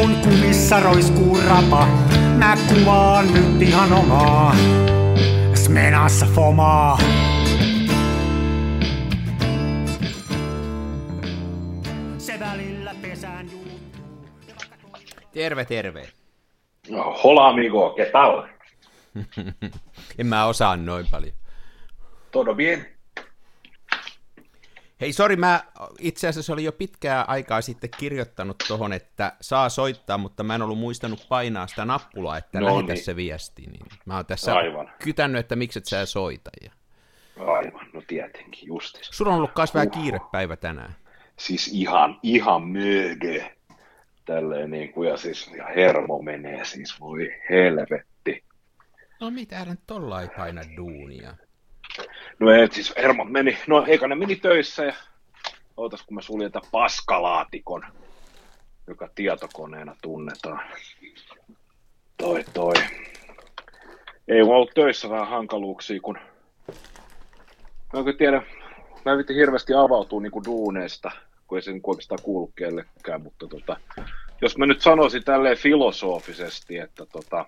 Kun kumissa roiskuu rapa, mä kuvaan nyt ihan omaa. Smenassa fomaa. Se välillä pesään juuttuu. Terve, terve. No, hola amigo, ¿qué tal? en mä osaa noin paljon. Todo bien? Hei, sori, mä itse asiassa olin jo pitkää aikaa sitten kirjoittanut tuohon, että saa soittaa, mutta mä en ollut muistanut painaa sitä nappulaa, että no lähetä niin. se viesti. Niin mä oon tässä Aivan. kytänyt, että miksi et sä soita. Ja... Aivan, no tietenkin, justis. Sulla on ollut myös vähän kiirepäivä tänään. Siis ihan, ihan myöge. Tälleen niin kuin, ja siis ja hermo menee siis, voi helvetti. No mitä nyt tolla ei paina duunia? No ei, siis hermot meni, no eikä ne meni töissä ja ootas kun mä suljetan paskalaatikon, joka tietokoneena tunnetaan. Toi, toi. Ei ole ollut töissä vähän hankaluuksia, kun mä en tiedä, mä en hirveästi avautua niin kuin duuneista, kun ei se niin oikeastaan kuulu kellekään, mutta tota, jos mä nyt sanoisin tälleen filosofisesti, että tota,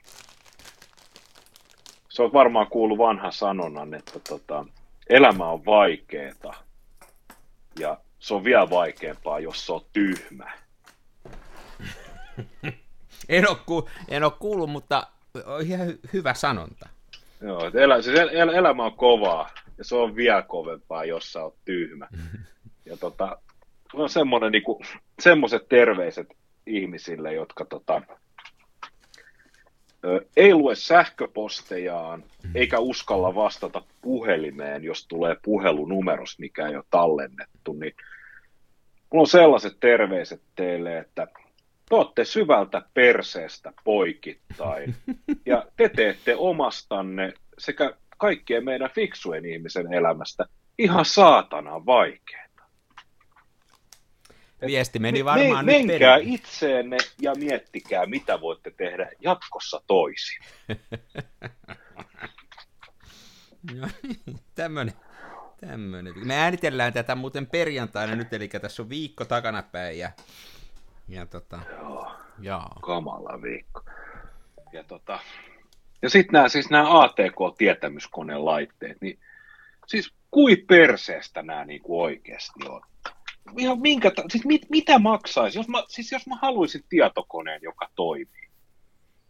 se on varmaan kuullut vanha sanonnan, että tota, elämä on vaikeeta ja se on vielä vaikeampaa, jos se on tyhmä. en, ole ku, en ole kuullut, mutta on ihan hy- hyvä sanonta. Joo, elä, siis el, el, elämä on kovaa ja se on vielä kovempaa, jos sä oot tyhmä. Ja tota, on semmoinen, niin kuin, semmoiset terveiset ihmisille, jotka tota, ei lue sähköpostejaan, mm. eikä uskalla vastata puhelimeen, jos tulee puhelunumeros, mikä ei ole tallennettu, niin mulla on sellaiset terveiset teille, että te olette syvältä perseestä poikittain, ja te teette omastanne sekä kaikkien meidän fiksujen ihmisen elämästä ihan saatana vaikea. Viesti meni varmaan me, nyt Menkää itseenne ja miettikää, mitä voitte tehdä jatkossa toisin. no, tämmönen, tämmönen. Me äänitellään tätä muuten perjantaina nyt, eli tässä on viikko takanapäin. Ja, ja tota, joo, joo. kamala viikko. Ja, tota, ja sitten nämä siis ATK-tietämyskoneen laitteet, niin siis kui perseestä nämä niinku oikeasti on? Ihan minkä, siis mit, mitä maksaisi, jos mä, siis jos mä haluaisin tietokoneen, joka toimii.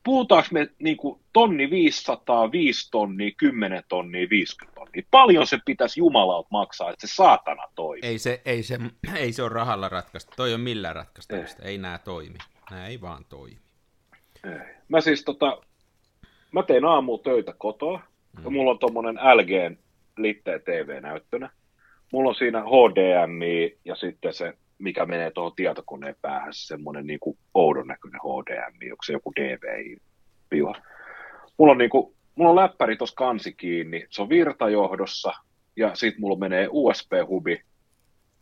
Puhutaanko me niin kuin, tonni 500, 5 tonnia, 10 tonnia, 50 tonnia? Paljon se pitäisi Jumalalta maksaa, että se saatana toimii? Ei se, ei se, ei se ole rahalla ratkaista. Toi on millään ratkaista. Ei. ei nämä toimi. Nämä ei vaan toimi. Ei. Mä siis tota, mä tein aamulla töitä kotoa, mm. ja mulla on tommonen LGn litteen TV-näyttönä mulla on siinä HDMI ja sitten se, mikä menee tuohon tietokoneen päähän, semmoinen niin kuin oudon näköinen HDMI, onko se joku DVI-piha. Mulla on, niin kuin, mulla on läppäri tuossa kansi kiinni, se on virtajohdossa, ja sitten mulla menee USB-hubi,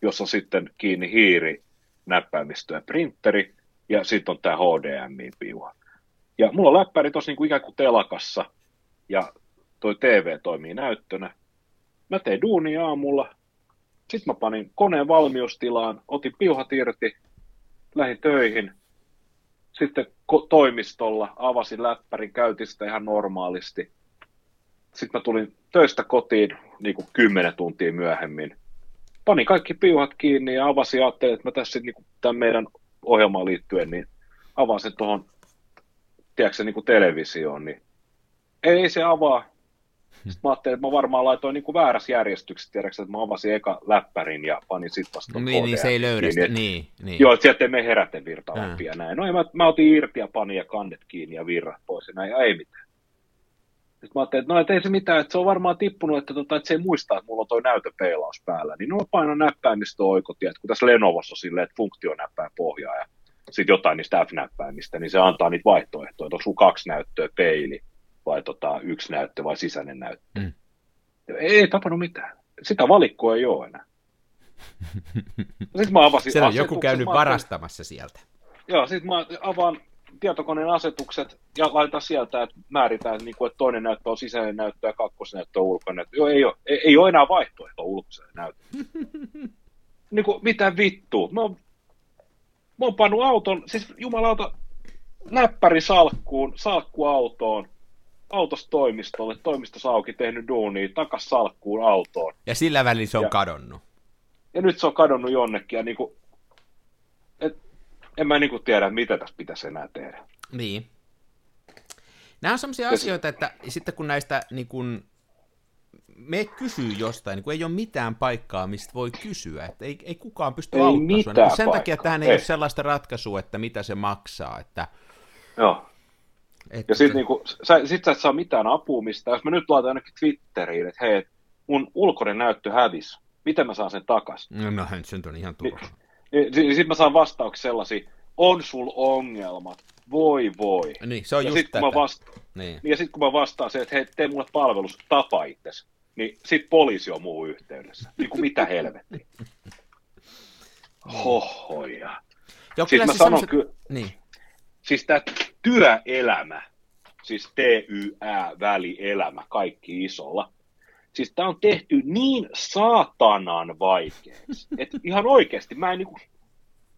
jossa on sitten kiinni hiiri, näppäimistö ja printeri, ja sitten on tämä HDMI-piuha. Ja mulla on läppäri tuossa niin ikään kuin telakassa, ja toi TV toimii näyttönä. Mä tein duuni aamulla, sitten mä panin koneen valmiustilaan, otin piuhat irti, lähdin töihin. Sitten toimistolla avasin läppärin, käytin sitä ihan normaalisti. Sitten mä tulin töistä kotiin niin kuin 10 tuntia myöhemmin. Panin kaikki piuhat kiinni ja avasin, ajattelin, että mä tässä niin kuin tämän meidän ohjelmaan liittyen, niin avasin tuohon, tiedätkö niin kuin televisioon, niin ei se avaa. Sitten mä ajattelin, että mä varmaan laitoin niin kuin väärässä järjestyksessä, tiedätkö, että mä avasin eka läppärin ja panin sitten vasta Niin, niin se ei löydä sitä, niin, niin. Joo, että sieltä ei mene herätevirta läpi ja näin. No ja mä, mä otin irti ja panin ja kannet kiinni ja virrat pois ja näin, ja ei mitään. Sitten mä ajattelin, että no et ei se mitään, että se on varmaan tippunut, että, tota, että se ei muista, että mulla on toi näytöpeilaus päällä. Niin no painan näppäimistö oikot, että kun tässä Lenovossa on silleen, että funktio näppää pohjaa ja sitten jotain niistä F-näppäimistä, niin se antaa niitä vaihtoehtoja, että sulla kaksi näyttöä peili, vai tota, yksi näyttö vai sisäinen näyttö. Mm. Ei, ei tapahdu mitään. Sitä valikkoa ei ole enää. Sitten mä avasin Siellä on joku käynyt mä varastamassa sieltä. Joo, sitten mä avaan tietokoneen asetukset ja laitan sieltä, että määritään, niin kuin, että toinen näyttö on sisäinen näyttö ja kakkosnäyttö on ulkoinen. Joo, ei ole, ei, ei ole enää vaihtoehto ulkoiselle näyttölle. niin kuin, mitä vittua? Mä oon, mä oon pannut auton, siis jumalauta, näppäri salkkuun, salkku autoon, autosta toimistolle, toimistossa auki, tehnyt duunia, takas salkkuun autoon. Ja sillä välin se on ja, kadonnut. Ja nyt se on kadonnut jonnekin, ja niinku, et, en mä niinku tiedä, mitä tässä pitäisi enää tehdä. Niin. Nämä on sellaisia ja asioita, että sitten kun näistä niin kun, me kysyy jostain, niin kun ei ole mitään paikkaa, mistä voi kysyä, että ei, ei kukaan pysty ei auttamaan. Niin sen paikkaa. takia tähän ei, ei ole sellaista ratkaisua, että mitä se maksaa. Että, Joo. Että... Ja sitten niinku, sä, sit sä et saa mitään apua mistä. Jos mä nyt laitan ainakin Twitteriin, että hei, mun ulkoinen näyttö hävis, miten mä saan sen takas? No, no se on ihan turha. Niin, niin, niin sitten mä saan vastauksia sellaisia, on sul ongelmat, voi voi. Niin, se on ja just sit, tätä. Kun mä vasta- niin. Ja sitten kun mä vastaan se, että hei, tee mulle palvelus, tapa itsesi, niin sit poliisi on muu yhteydessä. Niin kuin mitä helvettiä. Hohoja. Joo, siis mä sanon kyllä, niin. siis tämä työelämä, siis T-Y-Ä-välielämä, kaikki isolla, siis tämä on tehty niin saatanan vaikeaksi, että ihan oikeasti mä en niinku,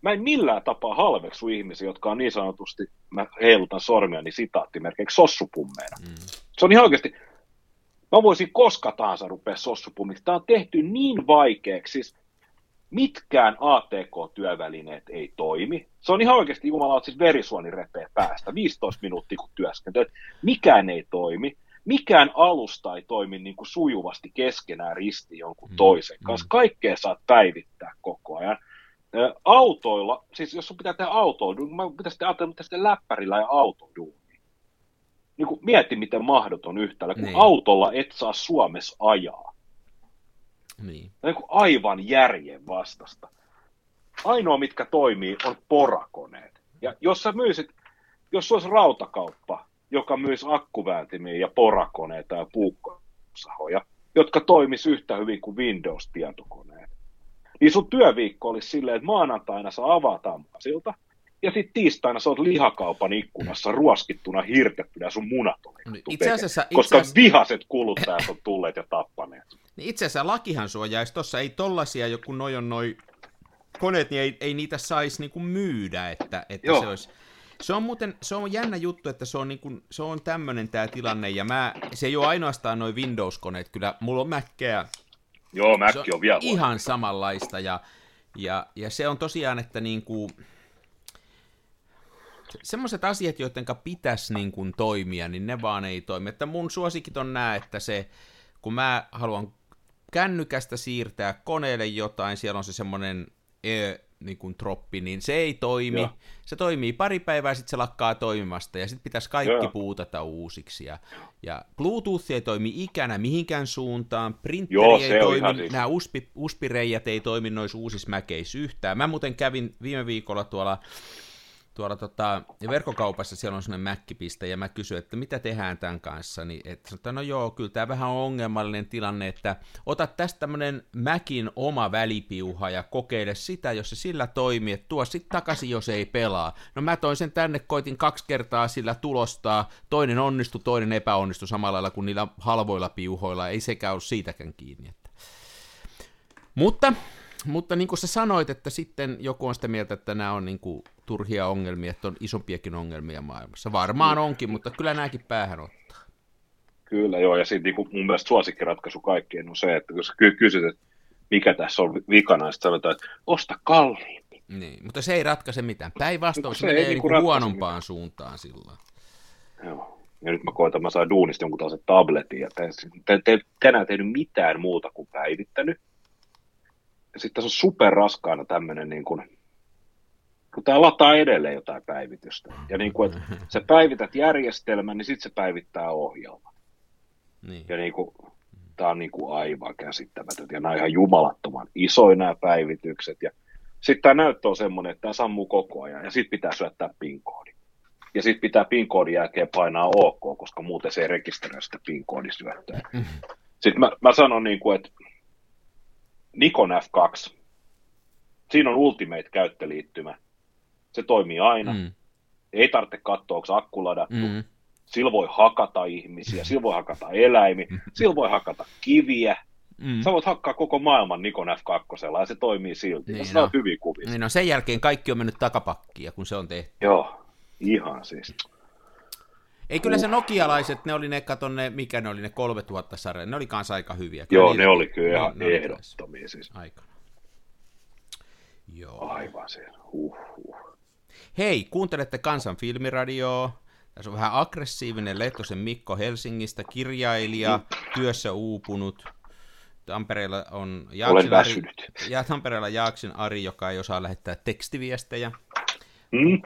mä en millään tapaa halveksu ihmisiä, jotka on niin sanotusti, mä heilutan sormia, niin sitaattimerkeiksi sossupummeina. Mm. Se on ihan oikeasti, mä voisin koska tahansa rupea sossupummiksi. Tämä on tehty niin vaikeaksi, siis mitkään ATK-työvälineet ei toimi. Se on ihan oikeasti, jumala, siis verisuoni repee päästä, 15 minuuttia kun työskentelet. Mikään ei toimi. Mikään alusta ei toimi niin kuin sujuvasti keskenään risti jonkun mm. toisen kanssa. Kaikkea saat päivittää koko ajan autoilla, siis jos sun pitää tehdä autoa, niin mä pitäisi ajatella, mitä sitten läppärillä ja autoduuni. Niin kuin mieti, miten mahdoton yhtälö, kun niin. autolla et saa Suomessa ajaa. Niin. niin kuin aivan järjen vastasta. Ainoa, mitkä toimii, on porakoneet. Ja jos sä myisit, jos olisi rautakauppa, joka myisi akkuvääntimiä ja porakoneita ja puukkosahoja, jotka toimis yhtä hyvin kuin Windows-tietokoneet, niin sun työviikko olisi silleen, että maanantaina sä avaat ammasilta, ja sitten tiistaina sä oot lihakaupan ikkunassa ruoskittuna, hirtettynä, sun munat on niin, itse asiassa, Koska itse asiassa... vihaset kuluttajat on tulleet ja tappaneet. Niin itse asiassa lakihan suojaisi. Tuossa, ei tollasia joku noi on noi koneet, niin ei, ei niitä saisi niinku myydä, että, että se olisi... Se on muuten, se on jännä juttu, että se on, niin kuin, se on tämmöinen tämä tilanne, ja mä, se ei ole ainoastaan noin Windows-koneet, kyllä. Mulla on Mäkkeä Joo, Mac on, on vielä Ihan samanlaista, ja, ja, ja se on tosiaan, että niin kuin, semmoiset asiat, joiden pitäisi niin kuin toimia, niin ne vaan ei toimi. Että mun suosikit on nämä, että se, kun mä haluan kännykästä siirtää koneelle jotain, siellä on se semmoinen e, niin kuin troppi, niin se ei toimi. Joo. Se toimii pari päivää, sitten se lakkaa toimimasta, ja sitten pitäisi kaikki Joo. puutata uusiksi. Ja, ja Bluetooth ei toimi ikänä mihinkään suuntaan, printeri Joo, ei toimi, siis. nämä uspi, uspireijät ei toimi noissa uusissa mäkeissä yhtään. Mä muuten kävin viime viikolla tuolla tuolla tota, verkkokaupassa siellä on sellainen mäkkipiste, ja mä kysyin, että mitä tehdään tämän kanssa, niin että sanotaan, no joo, kyllä tämä vähän on ongelmallinen tilanne, että ota tästä tämmöinen Mäkin oma välipiuha ja kokeile sitä, jos se sillä toimii, että tuo sitten takaisin, jos ei pelaa. No mä toin sen tänne, koitin kaksi kertaa sillä tulostaa, toinen onnistui, toinen epäonnistui samalla lailla kuin niillä halvoilla piuhoilla, ei sekään ollut siitäkään kiinni. Että. Mutta mutta niin kuin sä sanoit, että sitten joku on sitä mieltä, että nämä on niin kuin turhia ongelmia, että on isompiakin ongelmia maailmassa. Varmaan onkin, mutta kyllä nämäkin päähän ottaa. Kyllä joo, ja sitten niin mun mielestä suosikkiratkaisu kaikkeen on se, että sä kysyt, että mikä tässä on vikana, niin sanotaan, että osta kalliimpi. Niin, mutta se ei ratkaise mitään. Päinvastoin se, se menee niin huonompaan mitään. suuntaan silloin. Joo. Ja nyt mä koitan, mä saan duunista jonkun tällaisen tabletin, ja te, te, te, tänään tehnyt mitään muuta kuin päivittänyt. Ja sitten tässä on superraskaana tämmöinen niin kuin, kun tämä lataa edelleen jotain päivitystä. Ja niin kuin, että sä päivität järjestelmän, niin sitten se päivittää ohjelman. Niin. Ja niin kuin, tämä on niin kuin aivan käsittämätöntä. Ja nämä on ihan jumalattoman isoja nämä päivitykset. Ja sitten tämä näyttö on semmoinen, että tämä sammuu koko ajan. Ja sitten pitää syöttää PIN-koodi. Ja sitten pitää PIN-koodin jälkeen painaa OK, koska muuten se ei rekisteröi sitä PIN-koodisyöttöä. Mm-hmm. Sitten mä, mä sanon, niin kuin, että Nikon F2, siinä on Ultimate-käyttöliittymä. Se toimii aina. Mm. Ei tarvitse katsoa, onko akku ladattu. Mm. Sillä voi hakata ihmisiä, sillä voi hakata eläimiä, mm. sillä voi hakata kiviä. Mm. Sä voit hakkaa koko maailman Nikon F2 ja se toimii silti. Niin, no. on hyviä kuvia. Niin no sen jälkeen kaikki on mennyt takapakkia, kun se on tehty. Joo. Ihan siis. Ei kyllä se nokialaiset, ne oli ne, kato ne, mikä ne oli ne 3000 sarja, ne oli kanssa aika hyviä. Kyllä Joo, ne oli kyllä ihan ne, ehdottomia siis. Aikana. Joo. Aivan se. Huh, huh. Hei, kuuntelette Kansan filmiradioa. Tässä on vähän aggressiivinen Lehtosen Mikko Helsingistä, kirjailija, työssä uupunut. Tampereella on Jaaksin Ari, ja Tampereella Jaaksin Ari, joka ei osaa lähettää tekstiviestejä. Mm.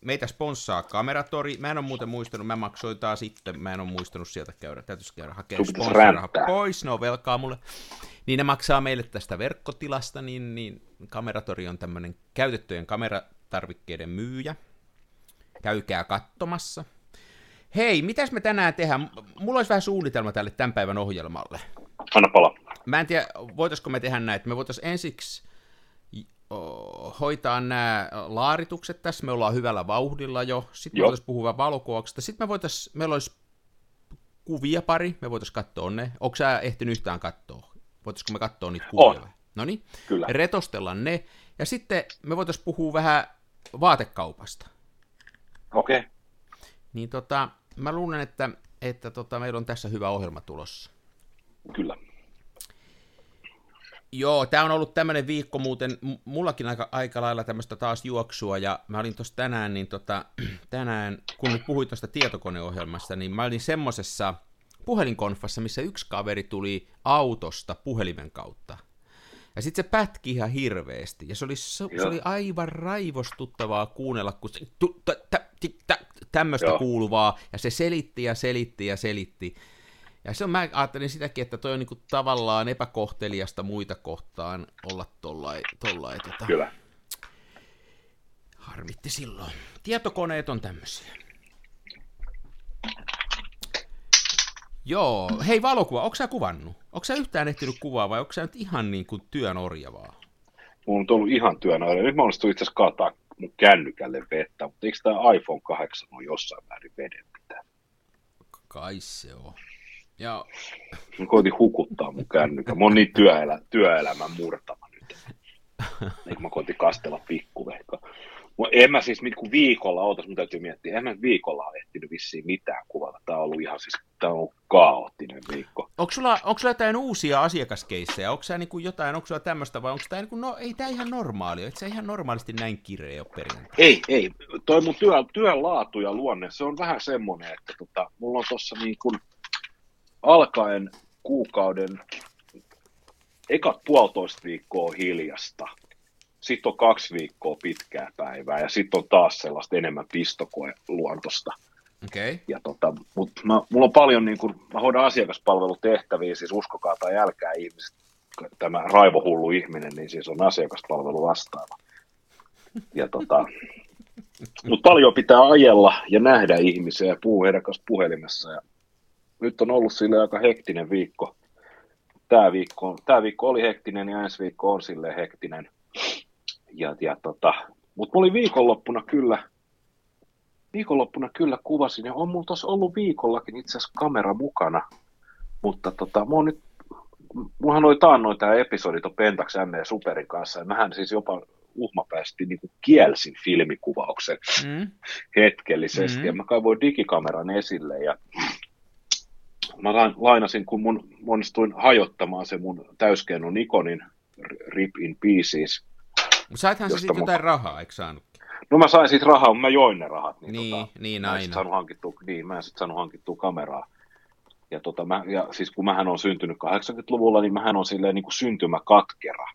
Meitä sponssaa Kameratori. Mä en ole muuten muistanut, mä maksoin taas sitten, mä en ole muistanut sieltä käydä. Täytyisi käydä hakemaan sponsoriraha pois, ne on velkaa mulle. Niin ne maksaa meille tästä verkkotilasta, niin, niin Kameratori on tämmöinen käytettyjen kameratarvikkeiden myyjä. Käykää katsomassa. Hei, mitäs me tänään tehdään? Mulla olisi vähän suunnitelma tälle tämän päivän ohjelmalle. Anna pala. Mä en tiedä, voitaisiko me tehdä näin, että me voitaisiin ensiksi hoitaa nämä laaritukset tässä, me ollaan hyvällä vauhdilla jo, sitten me voitaisiin puhua valokuvauksesta, sitten me voitaisiin, meillä olisi kuvia pari, me voitaisiin katsoa ne. Onko sä ehtinyt yhtään katsoa? Voitaisiko me katsoa niitä kuvia? No niin, Kyllä. retostella ne, ja sitten me voitaisiin puhua vähän vaatekaupasta. Okei. Okay. Niin tota, mä luulen, että, että tota, meillä on tässä hyvä ohjelma tulossa. Kyllä. Joo, tämä on ollut tämmöinen viikko muuten, mullakin aika, aika lailla tämmöistä taas juoksua, ja mä olin tuossa tänään, niin tota, tänään, kun nyt puhuit tuosta tietokoneohjelmasta, niin mä olin semmosessa puhelinkonfassa, missä yksi kaveri tuli autosta puhelimen kautta. Ja sitten se pätki ihan hirveästi, ja se oli, se, se oli aivan raivostuttavaa kuunnella, kun tämmöistä kuuluvaa, ja se selitti ja selitti ja selitti. Ja se on, mä ajattelin sitäkin, että toi on niinku tavallaan epäkohteliasta muita kohtaan olla tollai, tollai tota... Kyllä. Harmitti silloin. Tietokoneet on tämmöisiä. Joo, hei valokuva, onko sä kuvannut? Onko sä yhtään ehtinyt kuvaa vai onko sä nyt ihan niin kuin työn orja vaan? Mulla on tullut ihan työn orja. Nyt mä onnistuin itse asiassa kaataa mun kännykälle vettä, mutta eikö tämä iPhone 8 ole jossain määrin veden pitää? Kai se on. Ja... Mä koitin hukuttaa mun kännykän. Mä oon niin työelä, työelämän murtama nyt. Niin mä koitin kastella pikkuvehkaa. En mä siis kun viikolla, ootas mun täytyy miettiä, en mä viikolla ole ehtinyt vissiin mitään kuvata. Tää on ollut ihan siis, tää on ollut kaoottinen viikko. Onko sulla, onko sulla jotain uusia asiakaskeissejä? Onko sä niin kuin jotain, onko sulla tämmöistä vai onko tämä niin kuin, no ei tää ihan normaali, et sä ihan normaalisti näin kireä ole perjantai? Ei, ei. Toi mun työ, työn laatu ja luonne, se on vähän semmonen, että tota, mulla on tossa niin kuin, alkaen kuukauden ekat puolitoista viikkoa hiljasta. Sitten on kaksi viikkoa pitkää päivää ja sitten on taas sellaista enemmän pistokoe luontosta. Okay. Ja tota, mut mä, mulla on paljon, niin kun, mä hoidan asiakaspalvelutehtäviä, siis uskokaa tai älkää ihmiset, tämä raivohullu ihminen, niin siis on asiakaspalvelu vastaava. Ja tota, mutta paljon pitää ajella ja nähdä ihmisiä ja puhua heidän kanssa puhelimessa. Ja nyt on ollut sille aika hektinen viikko. Tämä viikko, tämä viikko oli hektinen ja ensi viikko on sille hektinen. Ja, ja tota, mutta oli viikonloppuna kyllä, viikonloppuna kyllä kuvasin, ja on mulla tuossa ollut viikollakin itse asiassa kamera mukana, mutta tota, mä oon nyt, mullahan oli taannoin tämä episodi tuon Pentax M ja Superin kanssa, ja mähän siis jopa uhmapäisesti niin kuin kielsin filmikuvauksen mm. hetkellisesti, mm. ja mä kaivoin digikameran esille, ja mä lainasin, kun mun onnistuin hajottamaan se mun täyskeino Nikonin Rip in Pieces. Saithan se sitten jotain rahaa, eikö saanut? No mä sain siitä rahaa, mutta mä join ne rahat. Niin, niin, tota, niin mä aina. Saanut hankittua, niin, mä en sitten saanut hankittua kameraa. Ja, tota, mä, ja siis kun mähän on syntynyt 80-luvulla, niin mähän on silleen niin kuin syntymäkatkera.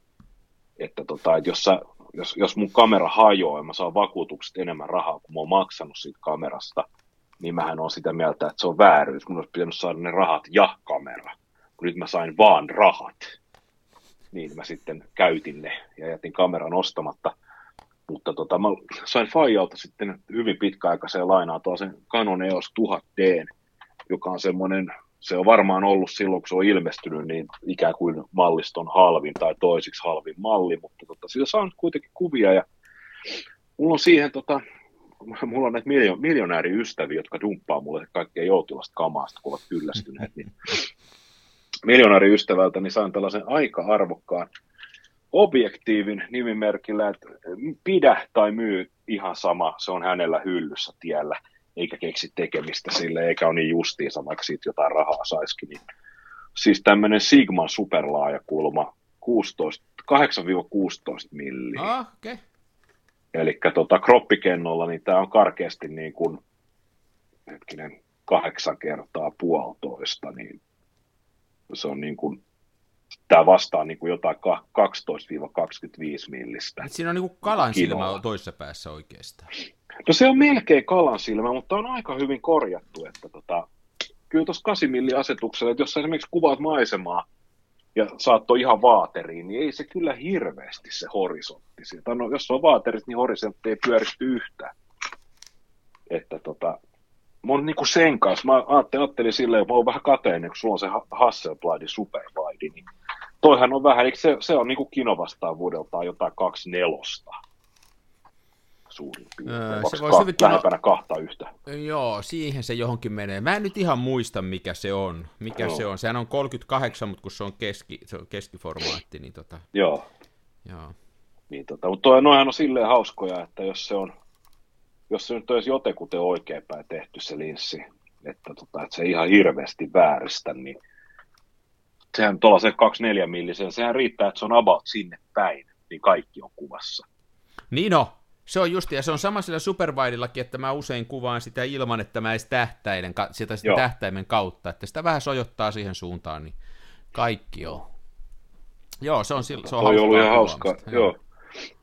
Että tota, että jos, sä, jos, jos mun kamera hajoaa ja mä saan vakuutukset enemmän rahaa, kuin mä oon maksanut siitä kamerasta, niin mähän on sitä mieltä, että se on vääryys. Mun olisi pitänyt saada ne rahat ja kamera. Kun nyt mä sain vaan rahat, niin mä sitten käytin ne ja jätin kameran ostamatta. Mutta tota, mä sain Fajalta sitten hyvin pitkäaikaiseen lainaan sen Canon EOS 1000D, joka on semmoinen, se on varmaan ollut silloin, kun se on ilmestynyt, niin ikään kuin malliston halvin tai toisiksi halvin malli, mutta tota, sillä saa kuitenkin kuvia ja mulla on siihen tota, mulla on näitä miljo, miljonääriystäviä, jotka dumppaa mulle kaikkea joutilasta kamaasta, kun ovat kyllästyneet, niin miljonääriystävältä niin sain tällaisen aika arvokkaan objektiivin nimimerkillä, että pidä tai myy ihan sama, se on hänellä hyllyssä tiellä, eikä keksi tekemistä sille, eikä ole niin justiinsa, vaikka siitä jotain rahaa saisikin. Niin. Siis tämmöinen Sigman superlaajakulma, 16, 8-16 milliä. Ah, okay. Eli tota, kroppikennolla, niin tämä on karkeasti niin kuin, hetkinen, kahdeksan kertaa puolitoista, niin se on niin kuin tämä vastaa niin kuin jotain 12-25 millistä. Et siinä on niin kuin kalan silmä toisessa päässä oikeastaan. No se on melkein kalan silmä, mutta on aika hyvin korjattu, että tota, kyllä tuossa 8 milli asetuksella, että jos sä esimerkiksi kuvaat maisemaa ja saatto ihan vaateriin, niin ei se kyllä hirveästi se horisontti. Siitä. No, jos on vaaterit, niin horisontti ei pyöristy yhtään. Että tota, mä oon niinku sen kanssa, mä ajattelin, ajattelin silleen, että mä oon vähän kateinen, kun sulla on se Hasselbladin Superwide, niin toihan on vähän, eikö se, se on niinku vuodeltaan jotain kaksi nelosta suurin piirtein. Öö, se hyvin lähempänä kahta yhtä. Joo, siihen se johonkin menee. Mä en nyt ihan muista, mikä se on. Mikä Joo. se on. Sehän on 38, mutta kun se on, keski, se on keskiformaatti, niin tota... Joo. Joo. Niin tota, mutta toi, noihan on silleen hauskoja, että jos se on, jos se nyt olisi jotenkuten oikeinpäin tehty se linssi, että, tota, että se ei ihan hirveästi vääristä, niin sehän tuollaisen 24 millisen, sehän riittää, että se on about sinne päin, niin kaikki on kuvassa. Niin no, se on just, ja se on sama sillä Superwideillakin, että mä usein kuvaan sitä ilman, että mä edes tähtäilen sitä, sitä tähtäimen kautta, että sitä vähän sojottaa siihen suuntaan, niin kaikki on. Joo, se on, se on Toi ollut ihan hauskaa, joo. joo.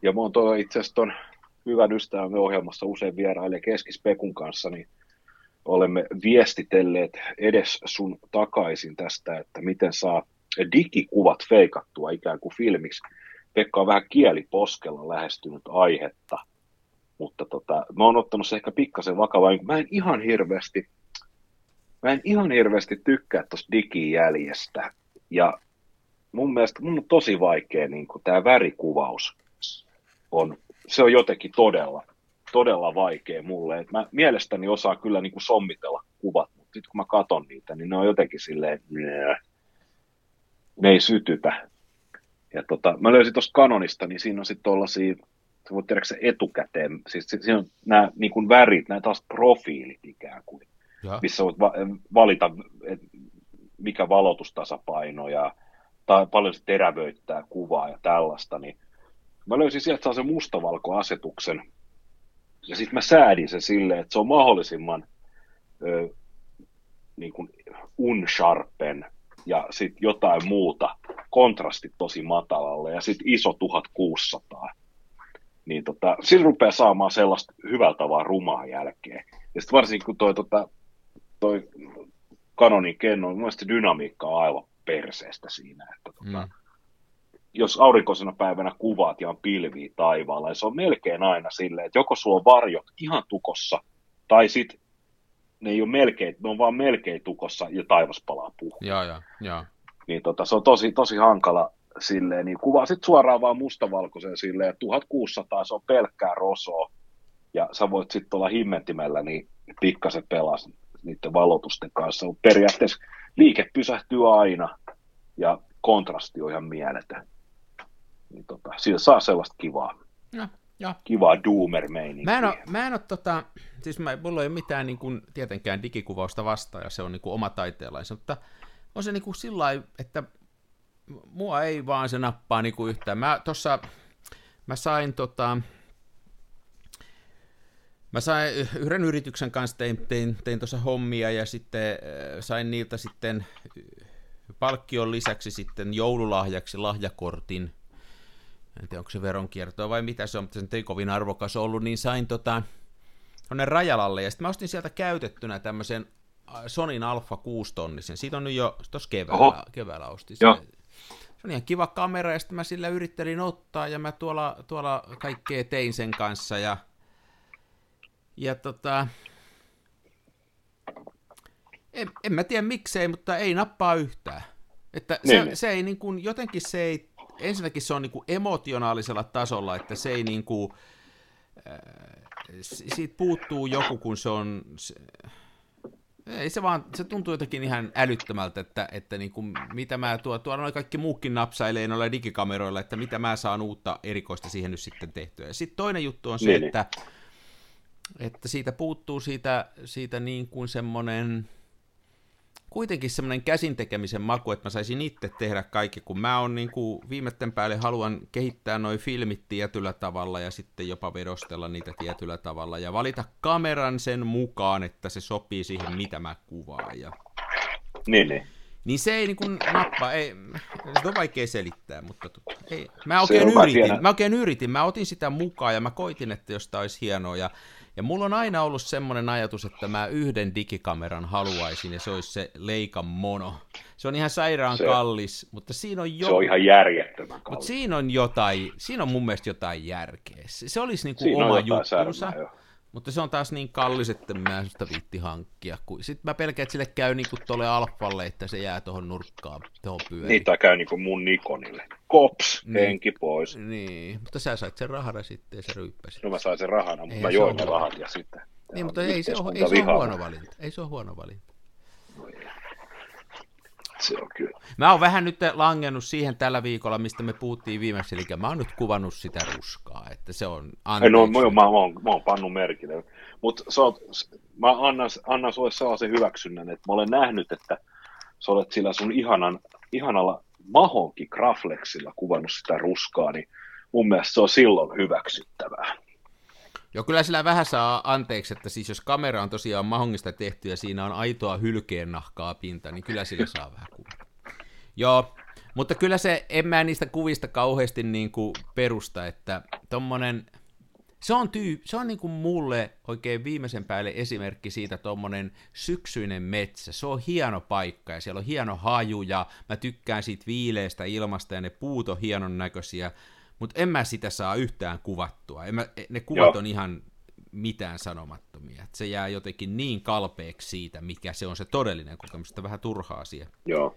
Ja mä oon itse asiassa ton hyvän ystävämme ohjelmassa usein vieraille Keskispekun kanssa, niin olemme viestitelleet edes sun takaisin tästä, että miten saa digikuvat feikattua ikään kuin filmiksi. Pekka on vähän kieliposkella lähestynyt aihetta, mutta tota, mä oon ottanut se ehkä pikkasen vakavaa. Mä en ihan hirveästi, mä en ihan hirveästi tykkää tuosta digijäljestä. Ja mun mielestä mun on tosi vaikea niin tämä värikuvaus on, se on jotenkin todella, todella vaikea mulle. Et mä mielestäni osaan kyllä niin kuin sommitella kuvat, mutta sitten kun mä katon niitä, niin ne on jotenkin silleen, ne ei sytytä. Ja tota, mä löysin tuosta kanonista, niin siinä on sitten tuollaisia, sä voit tiedä se etukäteen, siis siinä on nämä niin kuin värit, nämä taas profiilit ikään kuin, ja. missä voit va- valita, mikä valotustasapaino ja tai paljon se terävöittää kuvaa ja tällaista, niin mä löysin sieltä se mustavalkoasetuksen, ja sitten mä säädin sen silleen, että se on mahdollisimman ö, niin kuin unsharpen ja sitten jotain muuta, kontrasti tosi matalalle ja sitten iso 1600. Niin tota, sillä rupeaa saamaan sellaista hyvältä vaan rumaa jälkeen. Ja sitten varsinkin kun toi, tota, toi Canonin kenno, mun mielestä dynamiikka on aivan perseestä siinä, että tota, mm. Jos aurinkoisena päivänä kuvaat ja on pilviä taivaalla, niin se on melkein aina silleen, että joko sulla on varjot ihan tukossa, tai sitten ne ei ole melkein, ne on vaan melkein tukossa ja taivas palaa puhuu. Joo, joo, joo. Niin tota, se on tosi, tosi hankala silleen, niin kuvaa sitten suoraan vaan mustavalkoisen silleen, että 1600 se on pelkkää rosoa, ja sä voit sitten olla himmentimellä niin pikkasen pelas niiden valotusten kanssa, mutta periaatteessa liike pysähtyy aina, ja kontrasti on ihan mieletön. Niin tota, siitä saa sellaista kivaa. No, ja. Kivaa doomer Mä en ole, mä en ole tota, siis mä, mulla ei ole mitään niin kuin, tietenkään digikuvausta vastaan, ja se on niin kuin oma taiteenlainsa, mutta on se niin kuin sillä että mua ei vaan se nappaa niin kuin yhtään. Mä tossa, mä sain tota, Mä sain yhden yrityksen kanssa, tein, tein, tein tuossa hommia ja sitten äh, sain niiltä sitten palkkion lisäksi sitten joululahjaksi lahjakortin. En tiedä, onko se veronkiertoa vai mitä se on, mutta se ei kovin arvokas ollut, niin sain tota, Rajalalle, ja sitten mä ostin sieltä käytettynä tämmöisen äh, Sonin Alpha 6 tonnisen. Siitä on nyt jo tuossa keväällä, keväällä ostin. Se, se on ihan kiva kamera, ja sitten mä sillä yrittelin ottaa, ja mä tuolla, tuolla kaikkea tein sen kanssa, ja, ja tota, en, en mä tiedä miksei, mutta ei nappaa yhtään. Että se, niin. se ei niin kuin, jotenkin se ei, ensinnäkin se on niin kuin emotionaalisella tasolla, että se ei niin kuin, äh, siitä puuttuu joku, kun se on, se, Ei se vaan, se tuntuu jotenkin ihan älyttömältä, että, että niin kuin, mitä mä tuo, tuolla noin kaikki muukin napsailee noilla digikameroilla, että mitä mä saan uutta erikoista siihen nyt sitten tehtyä. Ja sitten toinen juttu on se, niin, niin. että, että siitä puuttuu siitä, siitä niin kuin semmoinen, kuitenkin semmoinen käsin tekemisen maku, että mä saisin itse tehdä kaikki, kun mä oon niin kuin viimeisten päälle haluan kehittää noin filmit tietyllä tavalla ja sitten jopa vedostella niitä tietyllä tavalla ja valita kameran sen mukaan, että se sopii siihen, mitä mä kuvaan. Ja... Niin, niin. Niin se ei niin kuin nappa, ei, se on vaikea selittää, mutta ei. Mä oikein, yritin, mä oikein yritin, mä otin sitä mukaan ja mä koitin, että jos tämä olisi hienoa ja ja mulla on aina ollut semmoinen ajatus, että mä yhden digikameran haluaisin, ja se olisi se Leikan Mono. Se on ihan sairaan se, kallis, mutta siinä on jo... Se on ihan järjettömän kallis. Mutta siinä on jotain, siinä on mun mielestä jotain järkeä. Se, se olisi niin kuin oma juttunsa. Mutta se on taas niin kallis, että mä sitä viitti hankkia. Sitten mä pelkään, että sille käy niin kuin tuolle alfalle, että se jää tuohon nurkkaan, tuohon pyöriin. Niitä käy niin kuin mun Nikonille. Kops, niin, henki pois. Niin, mutta sä sait sen rahana sitten ja se ryyppäsi. No mä sain sen rahana, mutta ei mä join rahat ja sitten. Niin, mutta ei se, ole, ei se ole huono valinta. Ei se ole huono valinta. Se on kyllä. Mä oon vähän nyt langennut siihen tällä viikolla, mistä me puhuttiin viimeksi, eli mä oon nyt kuvannut sitä ruskaa, että se on anteeksi. No, mä, mä, oon, mä oon pannut merkille, mutta mä annan, annan sulle sellaisen hyväksynnän, että mä olen nähnyt, että sä olet sillä sun ihanan, ihanalla mahonkin graflexilla kuvannut sitä ruskaa, niin mun mielestä se on silloin hyväksyttävää. Joo, kyllä sillä vähän saa anteeksi, että siis jos kamera on tosiaan mahongista tehty ja siinä on aitoa hylkeen nahkaa pinta, niin kyllä sillä saa vähän. Joo, mutta kyllä se, en mä niistä kuvista kauheasti niin kuin perusta, että tommonen, se on, tyy, se on niin kuin mulle oikein viimeisen päälle esimerkki siitä tuommoinen syksyinen metsä. Se on hieno paikka ja siellä on hieno haju ja mä tykkään siitä viileästä ilmasta ja ne puut on hienon näköisiä mutta en mä sitä saa yhtään kuvattua. En mä, ne kuvat Joo. on ihan mitään sanomattomia. Et se jää jotenkin niin kalpeeksi siitä, mikä se on se todellinen kokemus, että vähän turha asia. Joo.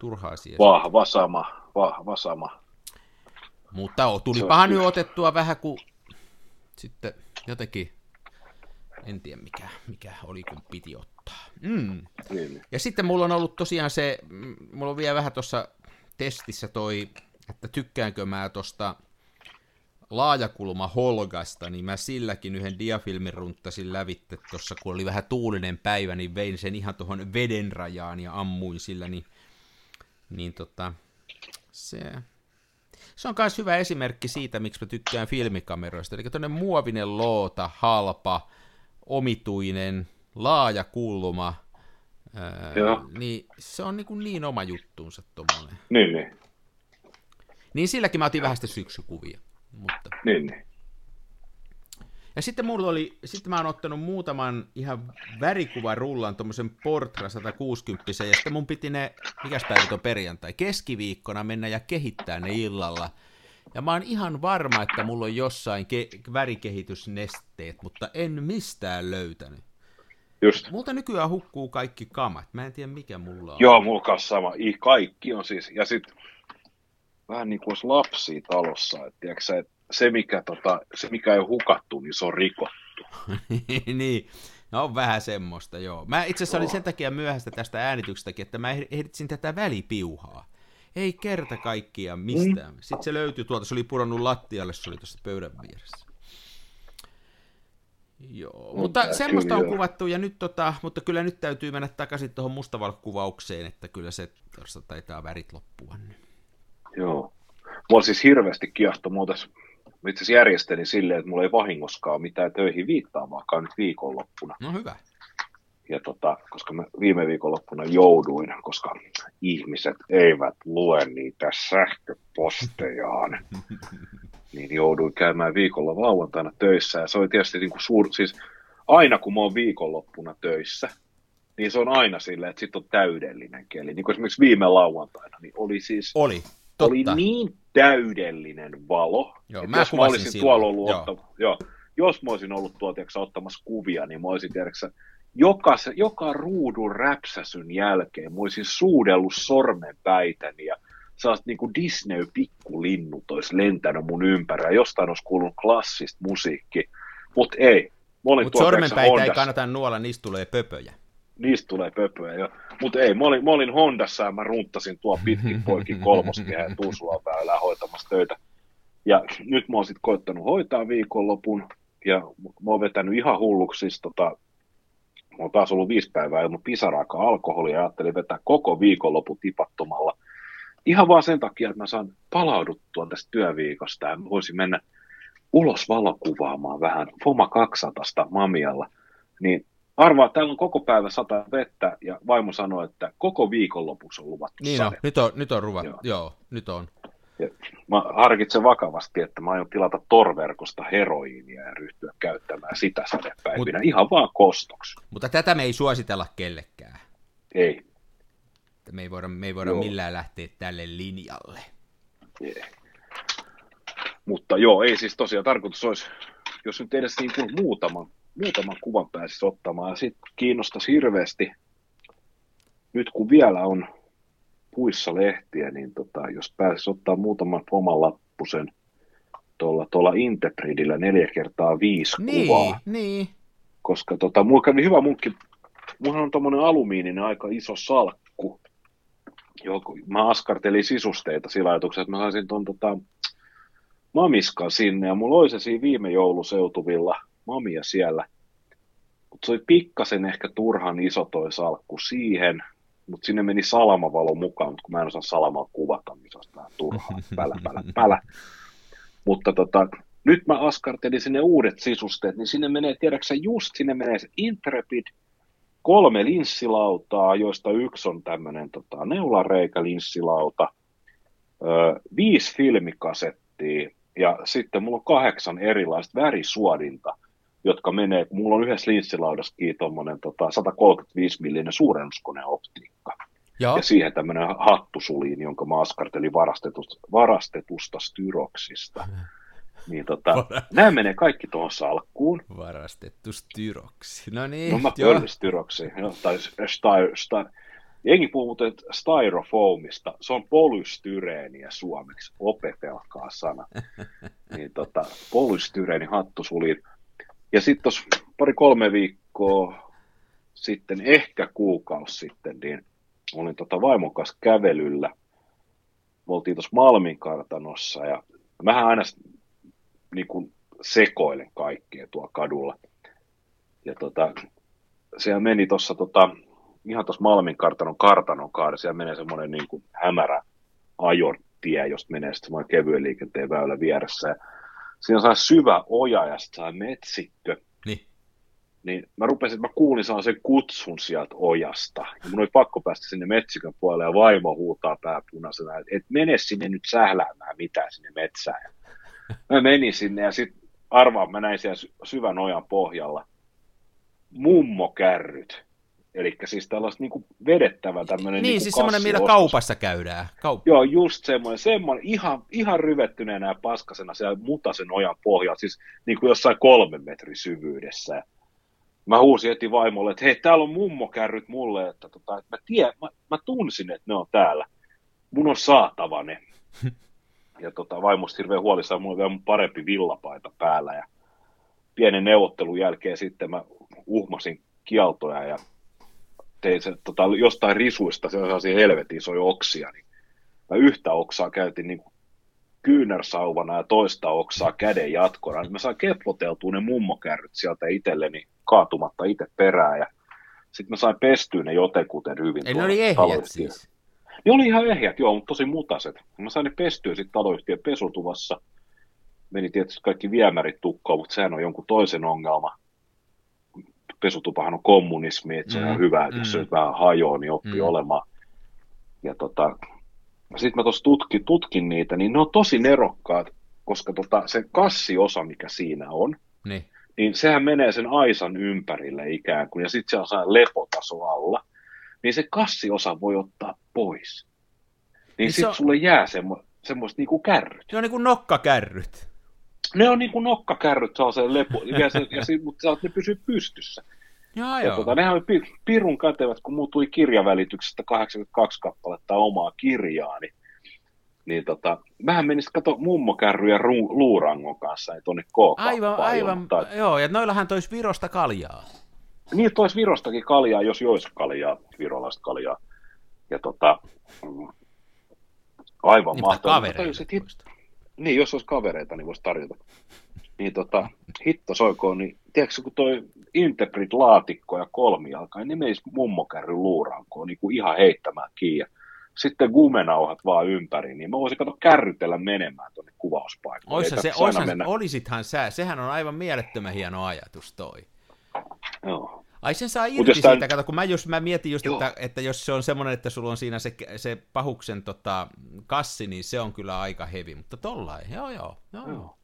Turha asia. Vahva sama, vahva sama. Mutta tulipahan nyt otettua vähän kuin sitten jotenkin, en tiedä mikä, mikä oli kun piti ottaa. Mm. Niin. Ja sitten mulla on ollut tosiaan se, mm, mulla on vielä vähän tuossa testissä toi että tykkäänkö mä tosta laajakulma Holgasta, niin mä silläkin yhden diafilmin runttasin lävitte tuossa, kun oli vähän tuulinen päivä, niin vein sen ihan tuohon veden rajaan ja ammuin sillä, niin, niin tota, se, se on myös hyvä esimerkki siitä, miksi mä tykkään filmikameroista. Eli tuonne muovinen loota, halpa, omituinen, laaja kulma, ää, niin se on niin, kuin niin oma juttuunsa tuommoinen. Niin, niin. Niin silläkin mä otin vähän sitten syksykuvia. Mutta... Niin, niin. Ja sitten mulla oli, sitten mä oon ottanut muutaman ihan värikuvan rullan, tuommoisen Portra 160, ja sitten mun piti ne, mikäs päivä on perjantai, keskiviikkona mennä ja kehittää ne illalla. Ja mä oon ihan varma, että mulla on jossain ke- värikehitysnesteet, mutta en mistään löytänyt. Just. Multa nykyään hukkuu kaikki kamat. Mä en tiedä, mikä mulla on. Joo, mulla kanssa sama. I, kaikki on siis. Ja sitten vähän niin kuin olisi lapsia talossa, että tiedätkö, se, mikä, tota, se mikä ei ole hukattu, niin se on rikottu. niin, no on vähän semmoista, joo. Mä itse asiassa olin sen takia myöhäistä tästä äänityksestäkin, että mä ehditsin tätä välipiuhaa. Ei kerta kaikkia mistään. Mm. Sitten se löytyi tuolta, se oli pudonnut lattialle, se oli tuossa pöydän vieressä. Joo, mutta Tää semmoista on kuvattu, ja nyt tota, mutta kyllä nyt täytyy mennä takaisin tuohon mustavalkkuvaukseen, että kyllä se tuossa taitaa värit loppua nyt. Joo. Mulla siis hirveästi kiehto muuta. Mä itse järjestelin silleen, että mulla ei vahingoskaan mitään töihin viittaamaakaan nyt viikonloppuna. No hyvä. Ja tota, koska mä viime viikonloppuna jouduin, koska ihmiset eivät lue niitä sähköpostejaan, niin jouduin käymään viikolla lauantaina töissä. Ja se oli tietysti niin kuin suur, siis aina kun mä oon viikonloppuna töissä, niin se on aina silleen, että sitten on täydellinen keli. Niin kuin esimerkiksi viime lauantaina, niin oli siis... Oli Totta. oli niin täydellinen valo, joo, että jos mä olisin silloin. tuolla ollut joo. Ottama, joo, jos mä olisin ollut tuolla tiedätkö, ottamassa kuvia, niin mä olisin tiedätkö, joka, joka ruudun räpsäsyn jälkeen mä olisin suudellut sormenpäitäni ja sellaiset niin kuin Disney-pikkulinnut olisi lentänyt mun ympärillä, jostain olisi kuulunut klassista musiikki, mutta ei. Mutta sormenpäitä ei kannata nuolla, niistä tulee pöpöjä. Niistä tulee pöpöä jo. Mutta ei, mä olin, mä olin Hondassa ja mä runttasin tuo pitkin poikin kolmoskehä ja Tuusulan väylää hoitamassa töitä. Ja nyt mä oon sitten koittanut hoitaa viikonlopun ja mä oon vetänyt ihan hulluksi siis tota, mä oon taas ollut viisi päivää ilman pisaraakaan alkoholia ja ajattelin vetää koko viikonlopun tipattomalla. Ihan vaan sen takia, että mä saan palauduttua tästä työviikosta ja voisin mennä ulos valokuvaamaan vähän Foma 200 Mamialla. Niin arvaa, täällä on koko päivä sata vettä ja vaimo sanoi, että koko viikonlopuksi on luvattu niin sade. No, nyt on, nyt on ruvat, joo. joo, nyt on. Ja mä harkitsen vakavasti, että mä aion tilata torverkosta heroiinia ja ryhtyä käyttämään sitä sadepäivinä Mut, ihan vaan kostoksi. Mutta tätä me ei suositella kellekään. Ei. Me ei voida, me ei voida millään lähteä tälle linjalle. Yeah. Mutta joo, ei siis tosiaan tarkoitus olisi, jos nyt edes niin kuin muutaman, muutaman kuvan pääsisi ottamaan. Ja sitten kiinnostaisi hirveästi, nyt kun vielä on puissa lehtiä, niin tota, jos pääsisi ottaa muutaman oman lappusen tuolla, tuolla Interpridillä neljä kertaa viisi niin, kuvaa. Niin, Koska tota, mulla kävi hyvä munkki, mulla on tommonen alumiininen aika iso salkku, johon mä askartelin sisusteita sillä ajatuksella, että mä saisin ton tota, mamiskan sinne, ja mulla oli se siinä viime jouluseutuvilla mamia siellä, mutta se oli pikkasen ehkä turhan iso toi salkku siihen, mutta sinne meni salamavalo mukaan, mutta kun mä en osaa salamaa kuvata, niin se on vähän turhaa, pälä, pälä, pälä. Mutta tota, nyt mä askartelin sinne uudet sisusteet, niin sinne menee, tiedäksä, just sinne menee se Intrepid, kolme linssilautaa, joista yksi on tämmöinen tota, neulareikä linssilauta, ö, viisi filmikasettia, ja sitten mulla on kahdeksan erilaista värisuodinta, jotka menee, kun mulla on yhdessä linssilaudassakin tuommoinen tota, 135 millinen optiikka. Ja. ja siihen tämmöinen hattusuliin, jonka mä askartelin varastetusta, varastetusta styroksista. Niin tota, Vara... nämä menee kaikki tuohon salkkuun. Varastettu styroksi. No niin, No mä joo. styroksi. No, tai sty, sty, Jengi puhuu muuten styrofoamista. Se on polystyreeniä suomeksi. Opetelkaa sana. niin tota, polystyreeni hattusuliin. Ja sitten tuossa pari-kolme viikkoa sitten, ehkä kuukausi sitten, niin olin tota vaimon kanssa kävelyllä. Me oltiin tuossa Malmin kartanossa ja mähän aina niin kuin sekoilen kaikkea tuolla kadulla. Ja tota, siellä meni tuossa tota, ihan tuossa Malmin kartanon kartanon kaada, siellä menee semmoinen niin hämärä ajotie, josta menee sitten semmoinen kevyen liikenteen väylä vieressä. Ja siinä on syvä oja ja sitten saa metsikkö. Niin. Niin mä rupesin, mä kuulin sen kutsun sieltä ojasta. Ja mun oli pakko päästä sinne metsikön puolelle ja vaimo huutaa pääpunaisena, että et mene sinne nyt sähläämään mitään sinne metsään. Mä menin sinne ja sitten arvaan, mä näin siellä syvän ojan pohjalla mummokärryt. Eli siis tällaista niin vedettävä tämmöinen Niin, niin siis semmoinen, millä kaupassa käydään. Kaup- Joo, just semmoinen, semmoinen ihan, ihan ryvettyneenä ja paskasena siellä mutasen ojan pohjalla, siis niin kuin jossain kolmen metrin syvyydessä. Mä huusin heti vaimolle, että hei, täällä on mummokärryt mulle, että, tota, että mä, tie, mä, mä tunsin, että ne on täällä. Mun on saatava ne. ja tota, vaimosta hirveän huolissaan, mulla on vielä parempi villapaita päällä. Ja pienen neuvottelun jälkeen sitten mä uhmasin kieltoja ja tein se tota, jostain risuista, se on sellaisia helvetin isoja oksia, niin mä yhtä oksaa käytin niin kyynärsauvana ja toista oksaa käden jatkona, niin mä sain keploteltua ne mummokärryt sieltä itselleni kaatumatta itse perään ja sitten mä sain pestyä ne jotenkuten hyvin. Eli ne oli ehjät siis? Ne oli ihan ehjät, joo, mutta tosi mutaset. Mä sain ne pestyä sitten taloyhtiön pesutuvassa. Meni tietysti kaikki viemärit tukkoon, mutta sehän on jonkun toisen ongelma pesutupahan on kommunismi, että se mm, on hyvä, että mm. jos se nyt vähän hajoaa, niin oppii mm. olemaan. Ja tota, sitten mä tuossa tutkin, tutkin niitä, niin ne on tosi nerokkaat, koska tota, se kassiosa, mikä siinä on, niin. niin sehän menee sen aisan ympärille ikään kuin, ja sitten se on sellainen lepotaso alla, niin se kassiosa voi ottaa pois. Niin, niin sitten on... sulle jää semmo, semmoiset niinku kärryt. Se on niin kuin nokkakärryt ne on niin kuin nokkakärryt, saa se lepo, ja se, ja se, mutta ne pysyy pystyssä. Ja, ja tota, nehän oli pirun kätevät, kun muutui kirjavälityksestä 82 kappaletta omaa kirjaa, niin, niin tota, mähän menisin kato mummokärry ja ru, luurangon kanssa niin tuonne k Aivan, aivan, tai... joo, ja noillahan tois Virosta kaljaa. niin tois Virostakin kaljaa, jos jois kaljaa, virolaista kaljaa. Ja tota, aivan niin, mahtavaa. Niin, jos olisi kavereita, niin voisi tarjota. Niin tota, hitto soikoon, niin tiedätkö, kun toi Interpret-laatikko ja kolmijalka, niin ne menisi mummokärry luurankoon niin kuin ihan heittämään kiinni. Sitten gumenauhat vaan ympäri, niin mä voisin katsoa kärrytellä menemään tuonne kuvauspaikalle. Oissa se, oissa, mennä... Olisithan sä, sehän on aivan mielettömän hieno ajatus toi. Joo. Ai sen saa irti siitä, tämän... kato, kun mä, just, mä mietin just, että, että, jos se on semmoinen, että sulla on siinä se, se pahuksen tota, kassi, niin se on kyllä aika hevi, mutta tollain, joo joo, joo. joo.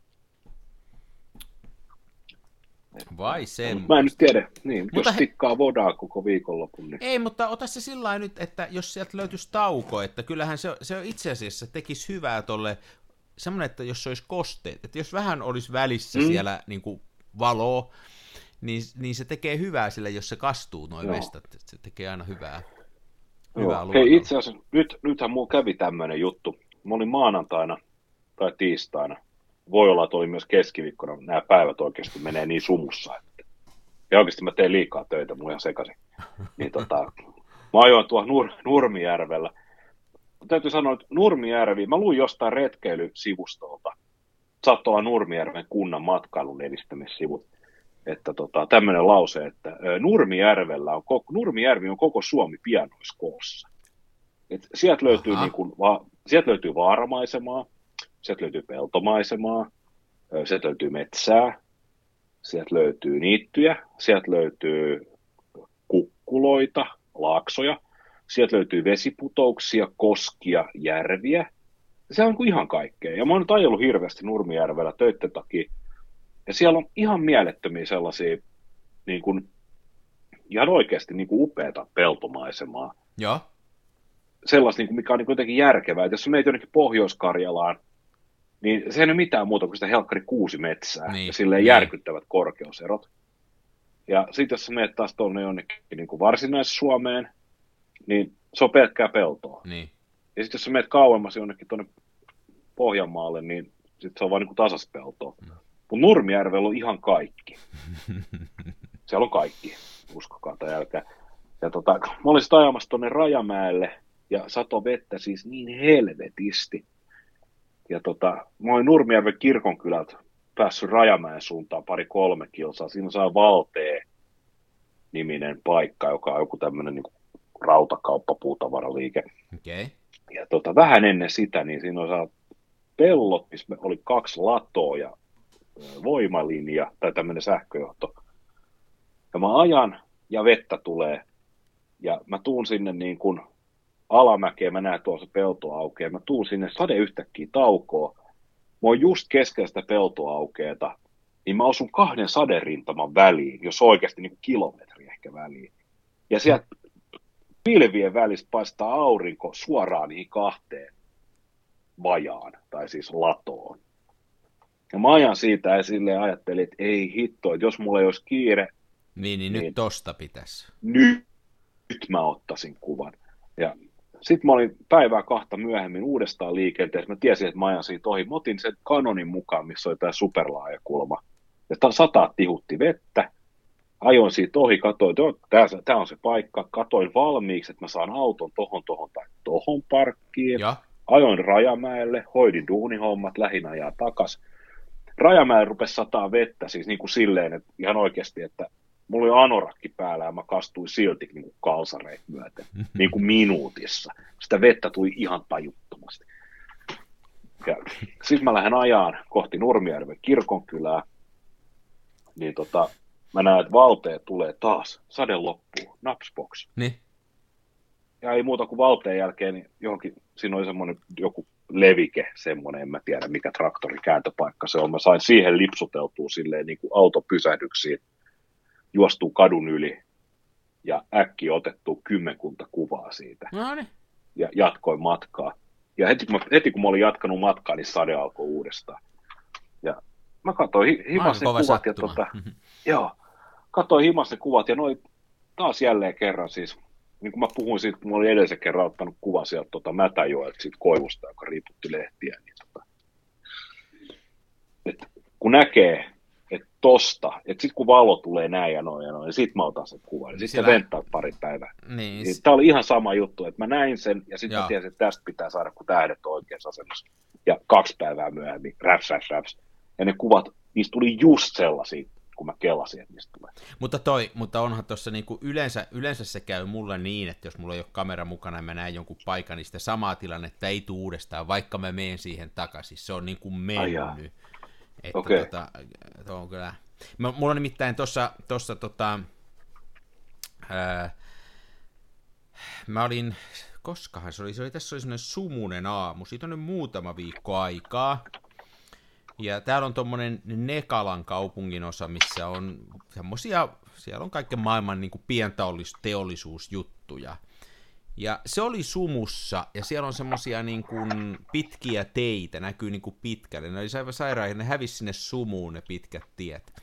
Vai sen. Mä en nyt tiedä, niin, mutta jos tikkaa vodaa koko viikonlopun. Niin... Ei, mutta ota se sillä nyt, että jos sieltä löytyisi tauko, että kyllähän se, se itse asiassa tekisi hyvää tolle, semmoinen, että jos se olisi kosteet, että jos vähän olisi välissä mm. siellä niin kuin valoa, niin, niin se tekee hyvää sille, jos se kastuu noin vestat, että se tekee aina hyvää. hyvää Joo. Hei, itse asiassa nyt, nythän mulla kävi tämmöinen juttu. Mä olin maanantaina tai tiistaina voi olla, että oli myös keskiviikkona, nämä päivät oikeasti menee niin sumussa, että ja oikeasti mä teen liikaa töitä, mun ihan sekaisin. Niin tota, mä ajoin tuolla Nur, Nurmijärvellä. Täytyy sanoa, että Nurmijärvi, mä luin jostain retkeilysivustolta, saattoi olla Nurmijärven kunnan matkailun edistämissivut, että tota, tämmöinen lause, että Nurmijärvellä on, koko, Nurmijärvi on koko Suomi pianoiskoossa. Et sieltä, löytyy niin kuin, va, sieltä löytyy vaaramaisemaa, sieltä löytyy peltomaisemaa, sieltä löytyy metsää, sieltä löytyy niittyjä, sieltä löytyy kukkuloita, laaksoja, sieltä löytyy vesiputouksia, koskia, järviä. Se on kuin ihan kaikkea. Ja mä oon nyt ajellut hirveästi Nurmijärvellä töitten takia. Ja siellä on ihan mielettömiä sellaisia niin kuin, ihan oikeasti niin kuin upeata peltomaisemaa. Joo. Sellaista, niin kuin, mikä on niin jotenkin järkevää. Et jos menet jonnekin Pohjois-Karjalaan, niin se ei ole mitään muuta kuin sitä helkkari kuusi metsää niin. ja silleen niin. järkyttävät korkeuserot. Ja sitten jos sä menet taas tuonne jonnekin niin kuin varsinais-Suomeen, niin se on pelkkää peltoa. Niin. Ja sitten jos sä menet kauemmas jonnekin tuonne Pohjanmaalle, niin sitten se on vaan niin tasaspeltoa. Mm. Mutta Nurmijärvellä on ihan kaikki. Siellä on kaikki, uskokaa tai älkää. Ja tota, mä olin sitten ajamassa tuonne Rajamäelle ja sato vettä siis niin helvetisti, ja tota, mä olin Nurmijärven kirkonkylältä päässyt Rajamäen suuntaan pari kolme kilsaa. Siinä saa Valtee niminen paikka, joka on joku tämmöinen niin rautakauppa, puutavaraliike. Okay. Ja tota, vähän ennen sitä, niin siinä on saa pellot, missä oli kaksi latoa ja voimalinja tai tämmöinen sähköjohto. Ja mä ajan ja vettä tulee ja mä tuun sinne niin kuin alamäkeä, mä näen tuossa pelto aukeaa, mä tuun sinne sade yhtäkkiä taukoon, mä oon just keskellä sitä peltoaukeeta, niin mä osun kahden saderintaman väliin, jos oikeasti niin kilometri ehkä väliin. Ja sieltä pilvien välistä paistaa aurinko suoraan niihin kahteen vajaan, tai siis latoon. Ja mä ajan siitä ja silleen ajattelin, että ei hitto, että jos mulla ei olisi kiire... Niin, niin, niin nyt tosta pitäisi. Nyt, nyt mä ottaisin kuvan. Ja sitten mä olin päivää kahta myöhemmin uudestaan liikenteessä. Mä tiesin, että mä ajan siitä ohi. Mä otin sen kanonin mukaan, missä oli tämä superlaajakulma. Ja sataa tihutti vettä. Ajoin siitä ohi, katsoin, että tämä on se paikka. Katoin valmiiksi, että mä saan auton tohon, tohon tai tohon parkkiin. Ja. Ajoin Rajamäelle, hoidin duunihommat, lähinnä ajaa takas. Rajamäelle rupesi sataa vettä, siis niin kuin silleen, että ihan oikeasti, että mulla oli anorakki päällä ja mä kastuin silti niin kuin kalsareet myöten, niin kuin minuutissa. Sitä vettä tuli ihan tajuttomasti. Ja sitten mä lähden ajaan kohti Nurmijärven kirkonkylää, niin tota, mä näen, että valteet tulee taas, sade loppuu, napsbox. Niin. Ja ei muuta kuin valteen jälkeen, niin johonkin, siinä oli semmoinen joku levike, semmoinen, en mä tiedä mikä traktorin kääntöpaikka se on. Mä sain siihen lipsuteltua silleen niin kuin autopysähdyksiin juostuu kadun yli ja äkki otettu kymmenkunta kuvaa siitä. No niin. Ja jatkoin matkaa. Ja heti, kun mä, heti kun mä olin jatkanut matkaa, niin sade alkoi uudestaan. Ja mä katsoin himas ne kuvat. Ja tota, joo, katsoin himas kuvat ja noin taas jälleen kerran siis, niin kuin mä puhuin siitä, kun mä olin edellisen kerran ottanut kuva sieltä tota Mätäjoelta, siitä koivusta, joka riiputti lehtiä, niin tota, et kun näkee tosta, että sitten kun valo tulee näin ja noin ja noin, niin sitten mä otan sen kuvan. Ja sitten Siellä... venttaat pari päivää. Niin. niin Tämä oli ihan sama juttu, että mä näin sen ja sitten mä tiesin, että tästä pitää saada, kun tähdet on oikeassa asennossa. Ja kaksi päivää myöhemmin, raps, raps, raps. Ja ne kuvat, niistä tuli just sellaisia, kun mä kelasin, että niistä tulee. Mutta, toi, mutta onhan tuossa niinku yleensä, yleensä se käy mulle niin, että jos mulla ei ole kamera mukana ja mä näen jonkun paikan, niin sitä samaa tilannetta ei tule uudestaan, vaikka mä menen siihen takaisin. Se on niin kuin mennyt. Että okay. tota, on kyllä... Mulla on nimittäin tuossa, tossa, tota, ää, mä olin, koskahan se oli, se oli tässä oli semmoinen sumunen aamu, siitä on nyt muutama viikko aikaa, ja täällä on tuommoinen Nekalan kaupungin osa, missä on semmoisia, siellä on kaiken maailman niin pienteollisuusjuttuja. Ja se oli sumussa, ja siellä on semmoisia niin kuin pitkiä teitä, näkyy niin kuin pitkälle. Ne oli sairaan, ne hävisi sinne sumuun ne pitkät tiet.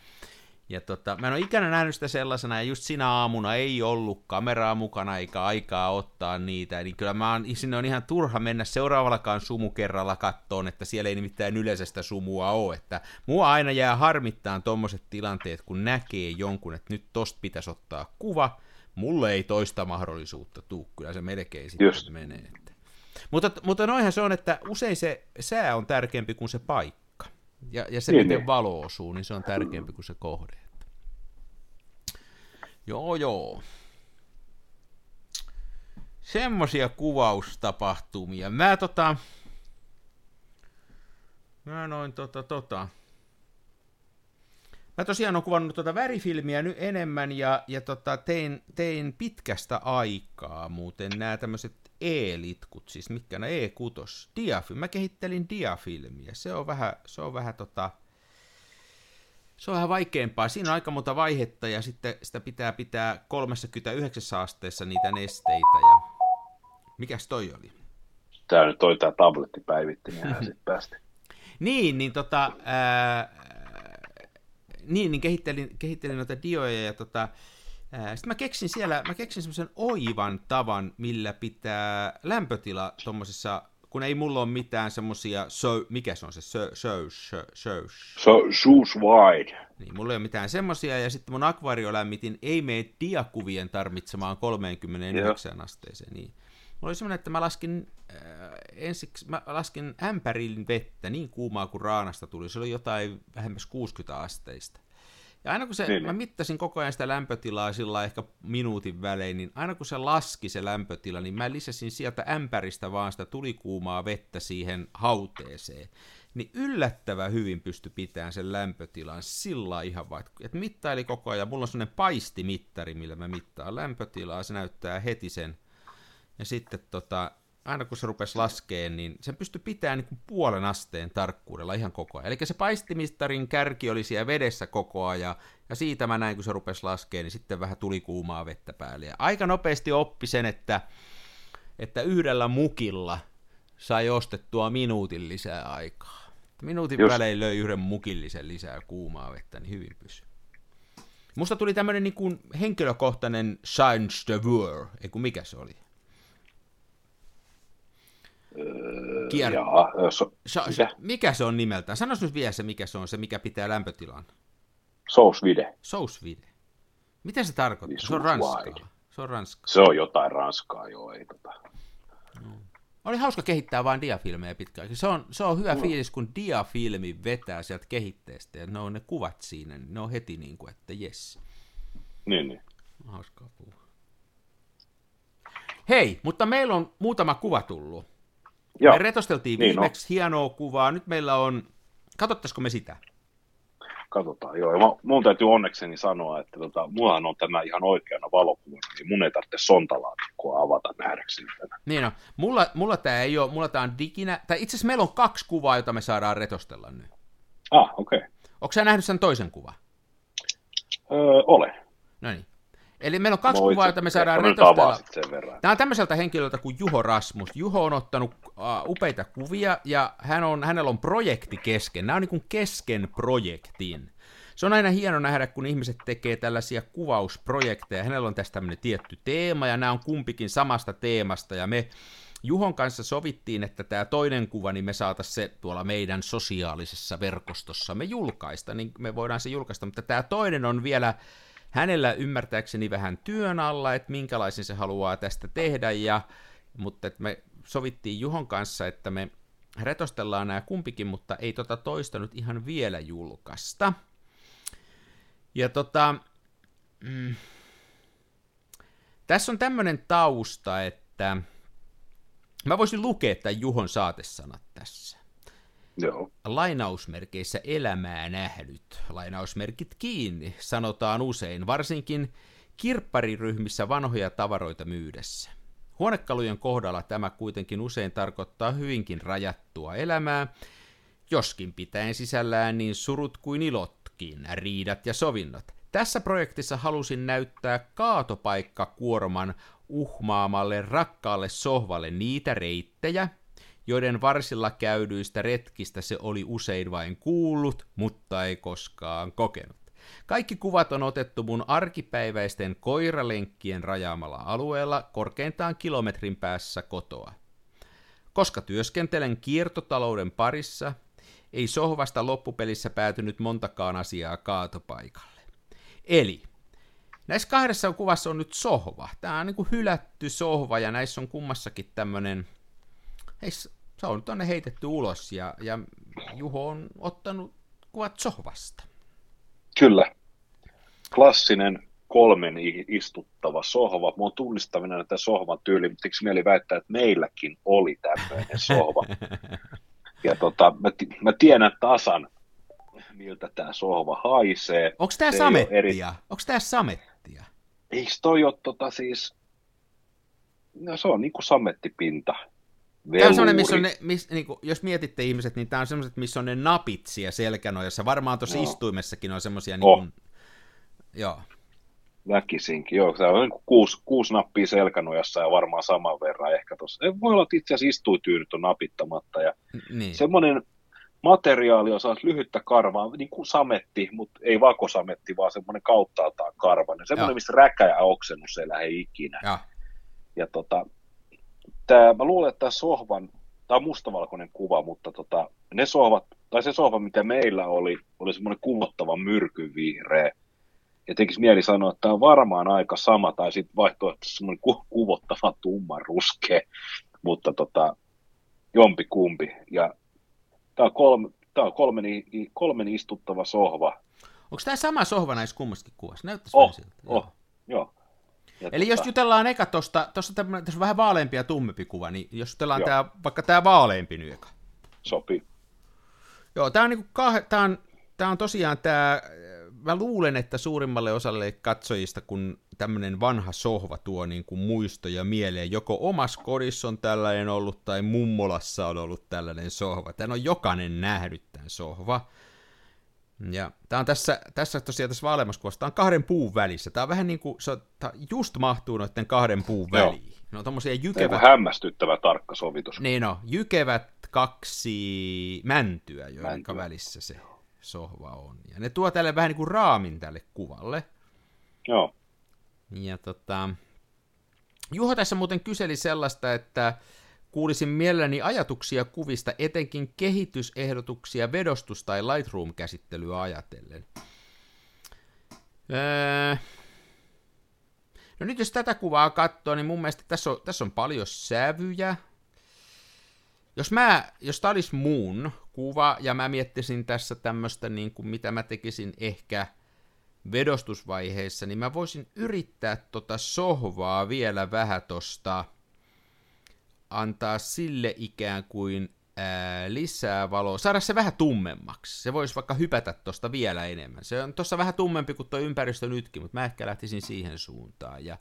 Ja tota, mä en ole ikinä nähnyt sitä sellaisena, ja just sinä aamuna ei ollut kameraa mukana eikä aikaa ottaa niitä, niin kyllä mä oon, sinne on ihan turha mennä seuraavallakaan sumukerralla kattoon, että siellä ei nimittäin yleisestä sumua ole, että mua aina jää harmittaan tommoset tilanteet, kun näkee jonkun, että nyt tosta pitäisi ottaa kuva, mulle ei toista mahdollisuutta tuu, kyllä se melkein sitten Just. menee. Että. Mutta, mutta noihän se on, että usein se sää on tärkeämpi kuin se paikka. Ja, ja se, niin, miten niin. valo osuu, niin se on tärkeämpi kuin se kohde. Joo, joo. Semmoisia kuvaustapahtumia. Mä tota... Mä noin tota tota... Mä tosiaan olen kuvannut tuota värifilmiä nyt enemmän ja, ja tota, tein, tein pitkästä aikaa muuten nämä tämmöiset E-litkut, siis mitkä ne E6, diafilmi. Mä kehittelin diafilmiä. Se on vähän, se on vähän tota, se on vähän vaikeampaa. Siinä on aika monta vaihetta ja sitten sitä pitää pitää 39 asteessa niitä nesteitä. Ja... Mikäs toi oli? Tää nyt toi tää tabletti päivitti, niin sitten päästi. niin, niin tota, ää, niin, niin kehittelin, kehittelin noita dioja ja tota, sitten mä keksin siellä, mä keksin semmoisen oivan tavan, millä pitää lämpötila tuommoisessa, kun ei mulla ole mitään semmoisia, so, mikä se on se, so, so, so, so, so, shoes wide. Niin, mulla ei ole mitään semmoisia, ja sitten mun akvaariolämmitin ei mene diakuvien tarvitsemaan 39 Joo. asteeseen, niin Mulla oli semmoinen, että mä laskin äh, ensiksi, mä laskin ämpärin vettä niin kuumaa kuin raanasta tuli. Se oli jotain vähemmäs 60 asteista. Ja aina kun se, niin. mä mittasin koko ajan sitä lämpötilaa sillä ehkä minuutin välein, niin aina kun se laski se lämpötila, niin mä lisäsin sieltä ämpäristä vaan sitä tulikuumaa vettä siihen hauteeseen. Niin yllättävän hyvin pysty pitämään sen lämpötilan sillä ihan vaikka, että mittaili koko ajan. Mulla on sellainen paistimittari, millä mä mittaan lämpötilaa. Se näyttää heti sen ja sitten tota, aina kun se rupesi laskeen, niin sen pystyi pitämään niin puolen asteen tarkkuudella ihan koko ajan. Eli se paistimistarin kärki oli siellä vedessä koko ajan, ja siitä mä näin, kun se rupesi laskeen, niin sitten vähän tuli kuumaa vettä päälle. Ja aika nopeasti oppi sen, että, että yhdellä mukilla sai ostettua minuutin lisää aikaa. Minuutin Just. välein löi yhden mukillisen lisää kuumaa vettä, niin hyvin pysyi. Musta tuli tämmöinen niin henkilökohtainen Science de War, ei kun mikä se oli? Kier... Jaa, so, so, mikä se on nimeltään? Sanois nyt vielä se, mikä se on, se mikä pitää lämpötilan. Sousvide. Sousvide. Mitä se tarkoittaa? Niin, se on ranskaa. Se on ranskaa. Se on jotain ranskaa, joo, ei tota. No. Oli hauska kehittää vain diafilmejä pitkään. Se on, se on hyvä no. fiilis, kun diafilmi vetää sieltä kehitteestä ja ne on ne kuvat siinä, niin ne on heti niin kuin, että jes. Niin, niin. Hauskaa puhua. Hei, mutta meillä on muutama kuva tullut. Joo. Me retosteltiin niin viimeksi no. hienoa kuvaa, nyt meillä on, katsottaisiko me sitä? Katsotaan, joo. Ja mun täytyy onnekseni sanoa, että tota, mullahan on tämä ihan oikeana valokuvana, niin mun ei tarvitse sontalaatikkoa avata nähdäkseni tänä. Niin no, mulla, mulla tämä ei ole, mulla tämä on diginä, tai itse asiassa meillä on kaksi kuvaa, jota me saadaan retostella nyt. Ah, okei. Okay. Onko sä nähnyt sen toisen kuvan? Öö, olen. No niin. Eli meillä on kaksi Moi, kuvaa, joita me saadaan retostella. Tämä on tämmöiseltä henkilöltä kuin Juho Rasmus. Juho on ottanut uh, upeita kuvia ja hän on, hänellä on projekti kesken. Nämä on niin kuin kesken projektin. Se on aina hieno nähdä, kun ihmiset tekee tällaisia kuvausprojekteja. Hänellä on tästä tämmöinen tietty teema ja nämä on kumpikin samasta teemasta ja me Juhon kanssa sovittiin, että tämä toinen kuva, niin me saataisiin se tuolla meidän sosiaalisessa verkostossa me julkaista, niin me voidaan se julkaista, mutta tämä toinen on vielä hänellä ymmärtääkseni vähän työn alla, että minkälaisen se haluaa tästä tehdä, ja, mutta että me sovittiin Juhon kanssa, että me retostellaan nämä kumpikin, mutta ei tota toista nyt ihan vielä julkaista. Ja tota, mm, tässä on tämmöinen tausta, että mä voisin lukea tämän Juhon saatesanat tässä. Joo. Lainausmerkeissä elämää nähnyt, lainausmerkit kiinni, sanotaan usein, varsinkin kirppariryhmissä vanhoja tavaroita myydessä. Huonekalujen kohdalla tämä kuitenkin usein tarkoittaa hyvinkin rajattua elämää, joskin pitäen sisällään niin surut kuin ilotkin, riidat ja sovinnot. Tässä projektissa halusin näyttää kaatopaikkakuorman uhmaamalle rakkaalle sohvalle niitä reittejä, joiden varsilla käydyistä retkistä se oli usein vain kuullut, mutta ei koskaan kokenut. Kaikki kuvat on otettu mun arkipäiväisten koiralenkkien rajaamalla alueella korkeintaan kilometrin päässä kotoa. Koska työskentelen kiertotalouden parissa, ei sohvasta loppupelissä päätynyt montakaan asiaa kaatopaikalle. Eli näissä kahdessa kuvassa on nyt sohva. Tämä on niin kuin hylätty sohva ja näissä on kummassakin tämmöinen, hei, se on tuonne heitetty ulos ja, ja Juho on ottanut kuvat sohvasta. Kyllä. Klassinen kolmen istuttava sohva. Mä oon tunnistavina näitä sohvan tyyli, mutta eikö mieli väittää, että meilläkin oli tämmöinen sohva. Ja tota, mä, t- mä tiedän tasan, miltä tämä sohva haisee. Onko tämä samettia? Eri... Onko tämä samettia? Eikö toi ole tota siis... No se on niinku samettipinta. Tämä on semmoinen, missä on ne, miss, niin kuin, jos mietitte ihmiset, niin tämä on semmoiset, missä on ne napit siellä selkänojassa. Varmaan tuossa no. istuimessakin on semmoisia, niin kuin, oh. joo. Väkisinkin, joo. Se on niin kuusi, kuusi nappia selkänojassa ja varmaan saman verran ehkä tuossa. Voi olla, että itse asiassa istuityynyt on napittamatta. Ja niin. Semmoinen materiaali on lyhyttä karvaa, niin kuin sametti, mutta ei vakosametti, vaan semmoinen kauttaaltaan karvainen. Semmoinen, ja. missä räkä ja oksennus ei lähde ikinä. Ja, ja tota, tää, mä luulen, että tämä sohvan, tämä on mustavalkoinen kuva, mutta tota, ne sohvat, tai se sohva, mitä meillä oli, oli semmoinen kuvottava myrkyvihreä. Ja tekisi mieli sanoa, että tämä on varmaan aika sama, tai sitten vaihtoehtoisesti semmoinen ku- kuvottava tumman ruskea, mutta tota, jompi kumpi. Ja tämä on, kolme, tämä on kolmen, kolmen istuttava sohva. Onko tämä sama sohva näissä kummassakin kuvassa? Näyttäisi oh, siltä. Oh, joo. joo. Ja Eli tota... jos jutellaan eka tuosta, tuossa on vähän vaaleampi ja tummempi kuva, niin jos jutellaan tää, vaikka tämä vaaleampi nyt eka. Sopii. Joo, tämä on, niinku kah... tää on, tää on tosiaan tämä, mä luulen, että suurimmalle osalle katsojista, kun tämmöinen vanha sohva tuo niin kuin muistoja mieleen, joko omassa kodissa on tällainen ollut tai mummolassa on ollut tällainen sohva. Tän on jokainen nähnyt tämän sohva. Ja tämä on tässä, tässä tosiaan tässä vaaleammassa kuvassa, tämä on kahden puun välissä. Tämä on vähän niin kuin, se on, just mahtuu noiden kahden puun väliin. Ne on tommosia jykevät... hämmästyttävä tarkka sovitus. Niin on, jykevät kaksi mäntyä, joiden mäntyä. välissä se sohva on. Ja ne tuo tälle vähän niin kuin raamin tälle kuvalle. Joo. Ja tota, Juho tässä muuten kyseli sellaista, että Kuulisin mielelläni ajatuksia kuvista, etenkin kehitysehdotuksia vedostus- tai Lightroom-käsittelyä ajatellen. Öö... No nyt jos tätä kuvaa katsoo, niin mun mielestä tässä on, tässä on paljon sävyjä. Jos, mä, jos tämä olisi muun kuva, ja mä miettisin tässä tämmöistä, niin kuin mitä mä tekisin ehkä vedostusvaiheessa, niin mä voisin yrittää tota sohvaa vielä vähän tosta antaa sille ikään kuin ää, lisää valoa, saada se vähän tummemmaksi. Se voisi vaikka hypätä tuosta vielä enemmän. Se on tuossa vähän tummempi kuin tuo ympäristö nytkin, mutta mä ehkä lähtisin siihen suuntaan ja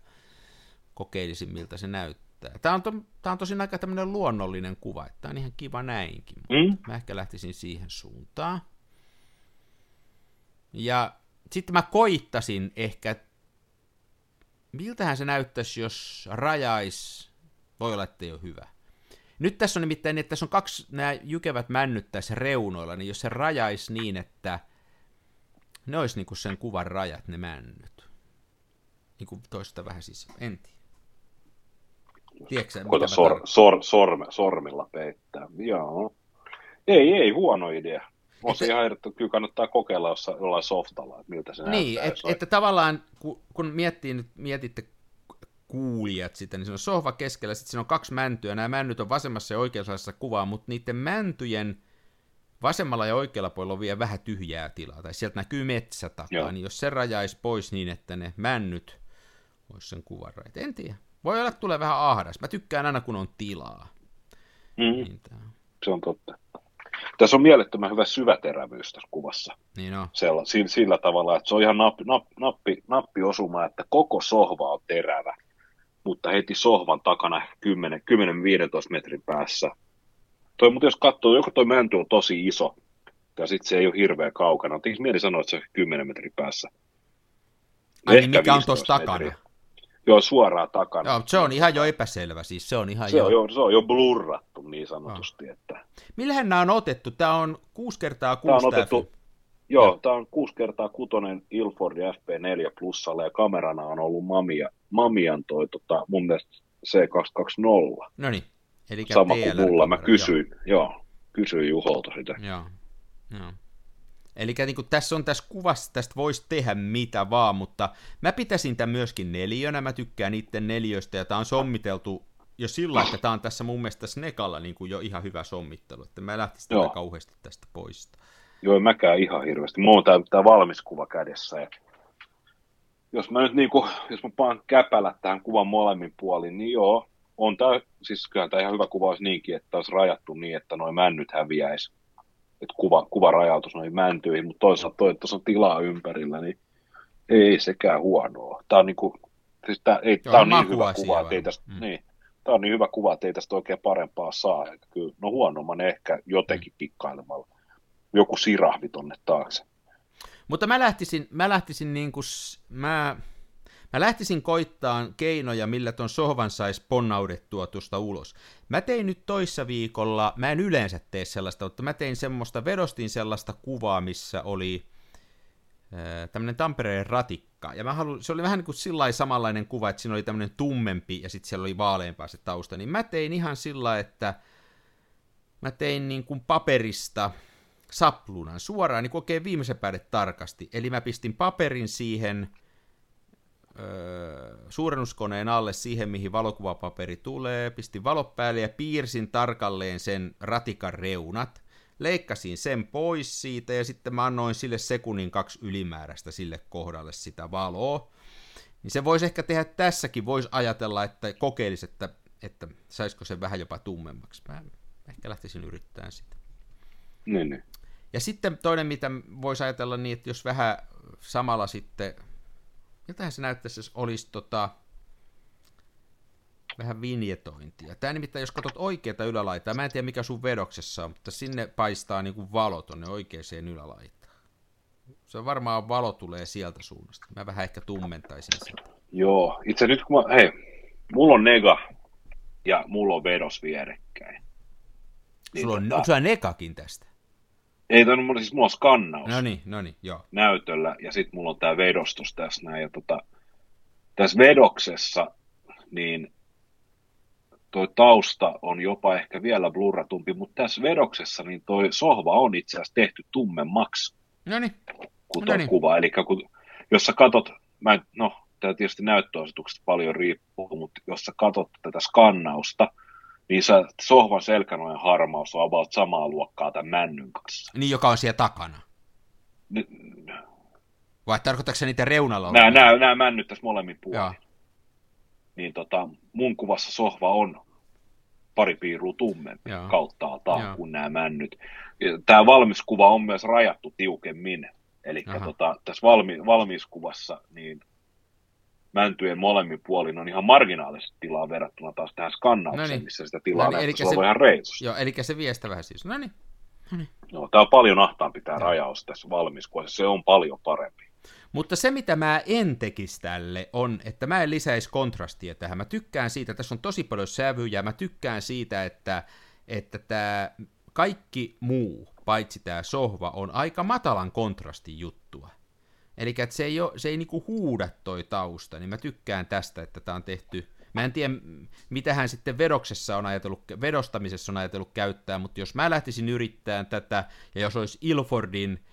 kokeilisin, miltä se näyttää. Tämä on, to, tämä on tosin aika tämmöinen luonnollinen kuva, että tämä on ihan kiva näinkin, mutta mm. mä ehkä lähtisin siihen suuntaan. Ja sitten mä koittasin ehkä, miltähän se näyttäisi, jos rajais voi olla, että ei ole hyvä. Nyt tässä on nimittäin, että tässä on kaksi nämä jykevät männyt tässä reunoilla, niin jos se rajaisi niin, että ne olisi niin kuin sen kuvan rajat, ne männyt. Niin kuin toista vähän siis, en tiedä. Tiedätkö, Koita sor, sor, sorme, sormilla peittää. Joo. Ei, ei huono idea. On se ihan ehdottu, kyllä kannattaa kokeilla jossain, jollain softalla, että miltä se Niin, näyttää, et, että tavallaan kun, kun miettii, nyt, mietitte kuulijat sitä, niin se on sohva keskellä, sitten siinä on kaksi mäntyä, nämä männyt on vasemmassa ja oikeassa kuvaa, mutta niiden mäntyjen vasemmalla ja oikealla puolella on vielä vähän tyhjää tilaa, tai sieltä näkyy metsä takaa, niin jos se rajaisi pois niin, että ne männyt olisi sen kuvan rajat. En tiedä. Voi olla, että tulee vähän ahdas. Mä tykkään aina, kun on tilaa. Mm. Niin se on totta. Tässä on mielettömän hyvä syväterävyys tässä kuvassa. Niin on. Sella, sillä, sillä tavalla, että se on ihan nappi, nappi, nappi, nappi osuma, että koko sohva on terävä, mutta heti sohvan takana 10-15 metrin päässä. Toi, mutta jos katsoo, joko toi mänty on tosi iso, ja sitten se ei ole hirveän kaukana. Tekisi mieli sanoa, että se on 10 metrin päässä. Ai niin, mikä on tuossa takana? Joo, suoraan takana. Joo, se on ihan jo epäselvä, siis se on ihan se jo... On jo... Se on jo blurrattu niin sanotusti. No. Että... Millähän nämä on otettu? Tämä on 6 kertaa 6 tämä on otettu, Joo, ja. tämä on 6 kertaa 6 Ilford FP4 plussalla ja kamerana on ollut Mamia, Mamian toi tota, mun mielestä C220. No niin, eli Sama kuin mulla, mä kysyin, joo. joo, kysyin Juholta sitä. Joo, joo. Eli niin kuin tässä on tässä kuvassa, tästä voisi tehdä mitä vaan, mutta mä pitäisin tämän myöskin neljönä, mä tykkään niiden neljöistä, ja tämä on sommiteltu jo sillä, että tämä on tässä mun mielestä Snekalla niin kuin jo ihan hyvä sommittelu, että mä lähtisin tätä kauheasti tästä pois. Joo, en mäkään ihan hirveästi. Mulla on tämä, tämä valmis kuva kädessä, ja jos mä nyt niin kuin, jos mä paan käpälät tähän kuvan molemmin puolin, niin joo, on tämä, siis kyllä tämä ihan hyvä kuva olisi niinkin, että olisi rajattu niin, että noin männyt häviäisi että kuva, kuva rajautus noihin mäntyihin, mutta toisaalta toi, että tuossa on tilaa ympärillä, niin ei sekään huonoa. Tämä on, niinku, siis tää, ei, Joo, tää on niin hyvä kuva, että ei tästä, mm. niin, tämä on niin hyvä kuva, että ei tästä oikein parempaa saa. Että kyllä, no huonomman ehkä jotenkin pikkailemalla. Joku sirahvi tonne taakse. Mutta mä lähtisin, mä lähtisin niin kuin, mä, Mä lähtisin koittaan keinoja, millä ton sohvan saisi ponnaudettua tuosta ulos. Mä tein nyt toissa viikolla, mä en yleensä tee sellaista, mutta mä tein semmoista, vedostin sellaista kuvaa, missä oli tämmöinen Tampereen ratikka. Ja mä haluin, se oli vähän niin kuin sillä samanlainen kuva, että siinä oli tämmöinen tummempi ja sitten siellä oli vaaleampaa se tausta. Niin mä tein ihan sillä että mä tein niin kuin paperista saplunan suoraan, niin oikein viimeisen päälle tarkasti. Eli mä pistin paperin siihen öö, suurennuskoneen alle siihen, mihin valokuvapaperi tulee, pistin valot päälle ja piirsin tarkalleen sen ratikan reunat, leikkasin sen pois siitä ja sitten mä annoin sille sekunnin kaksi ylimääräistä sille kohdalle sitä valoa. Niin se voisi ehkä tehdä tässäkin, voisi ajatella, että kokeilisi, että, että saisiko se vähän jopa tummemmaksi. Mä ehkä lähtisin yrittämään sitä. Niin, niin. Ja sitten toinen, mitä voisi ajatella niin, että jos vähän samalla sitten miltähän se näyttäisi, jos olisi tota, vähän vinjetointia. Tämä nimittäin, jos katsot oikeata ylälaitaa, mä en tiedä mikä sun vedoksessa on, mutta sinne paistaa niin kuin valo tuonne oikeaan ylälaitaan. Se varmaan valo tulee sieltä suunnasta. Mä vähän ehkä tummentaisin sitä. Joo, itse nyt kun mä, hei, mulla on nega ja mulla on vedos vierekkäin. Niin Sulla on, tota, onko sulla negakin tästä? Ei, toi, mulla, siis mulla on skannaus. No niin, no niin, joo. Näytöllä, ja sitten mulla on tämä vedostus tässä näin. Ja tota, tässä vedoksessa, niin toi tausta on jopa ehkä vielä blurratumpi, mutta tässä vedoksessa niin toi sohva on itse asiassa tehty tummemmaksi no niin. kuin tuo kuva. Eli kun, jos sä katot, mä en, no tämä tietysti näyttöasetuksesta paljon riippuu, mutta jos sä katot tätä skannausta, niin se sohvan selkänojen harmaus on about samaa luokkaa tämän männyn kanssa. Niin, joka on siellä takana. N- Vai tarkoitatko se niitä reunalla? Nämä, nämä, nämä männyt tässä molemmin puolin. Niin tota, mun kuvassa sohva on pari piirua tummempi Joo. kauttaaltaan kuin nämä männyt. Tämä valmis kuva on myös rajattu tiukemmin. Eli tota, tässä valmi, valmiiskuvassa niin mäntyjen molemmin puolin on ihan marginaalisesti tilaa verrattuna taas tähän skannaukseen, no niin. missä sitä tilaa no niin, eli se, ihan reilusti. Joo, eli se viestä vähän siis. No niin. No, tämä on paljon ahtaampi tämä no. rajaus tässä valmiskuvassa, se on paljon parempi. Mutta se, mitä mä en tekisi tälle, on, että mä en lisäisi kontrastia tähän. Mä tykkään siitä, tässä on tosi paljon sävyjä, mä tykkään siitä, että, että tämä kaikki muu, paitsi tämä sohva, on aika matalan kontrastin juttua. Eli se ei, ole, se ei niinku huuda toi tausta, niin mä tykkään tästä, että tämä on tehty Mä en tiedä, mitä hän sitten vedoksessa on ajatellut, vedostamisessa on ajatellut käyttää, mutta jos mä lähtisin yrittämään tätä, ja jos olisi Ilfordin,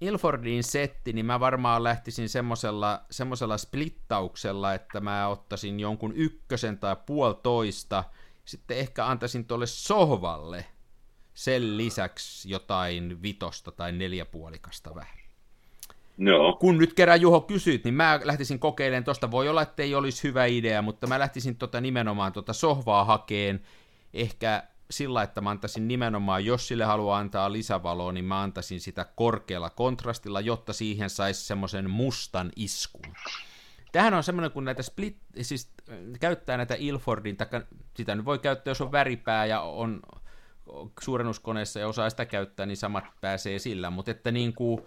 Ilfordin setti, niin mä varmaan lähtisin semmoisella, semmoisella splittauksella, että mä ottaisin jonkun ykkösen tai puolitoista, sitten ehkä antaisin tuolle sohvalle sen lisäksi jotain vitosta tai neljäpuolikasta vähän. No. Kun nyt kerran Juho kysyit, niin mä lähtisin kokeilemaan tuosta. Voi olla, että ei olisi hyvä idea, mutta mä lähtisin tota nimenomaan tuota sohvaa hakeen. Ehkä sillä, että mä antaisin nimenomaan, jos sille haluaa antaa lisävaloa, niin mä antaisin sitä korkealla kontrastilla, jotta siihen saisi semmoisen mustan iskun. Tähän on semmoinen, kun näitä split, siis käyttää näitä Ilfordin, taikka sitä nyt voi käyttää, jos on väripää ja on suurennuskoneessa ja osaa sitä käyttää, niin samat pääsee sillä, mutta että niin kuin,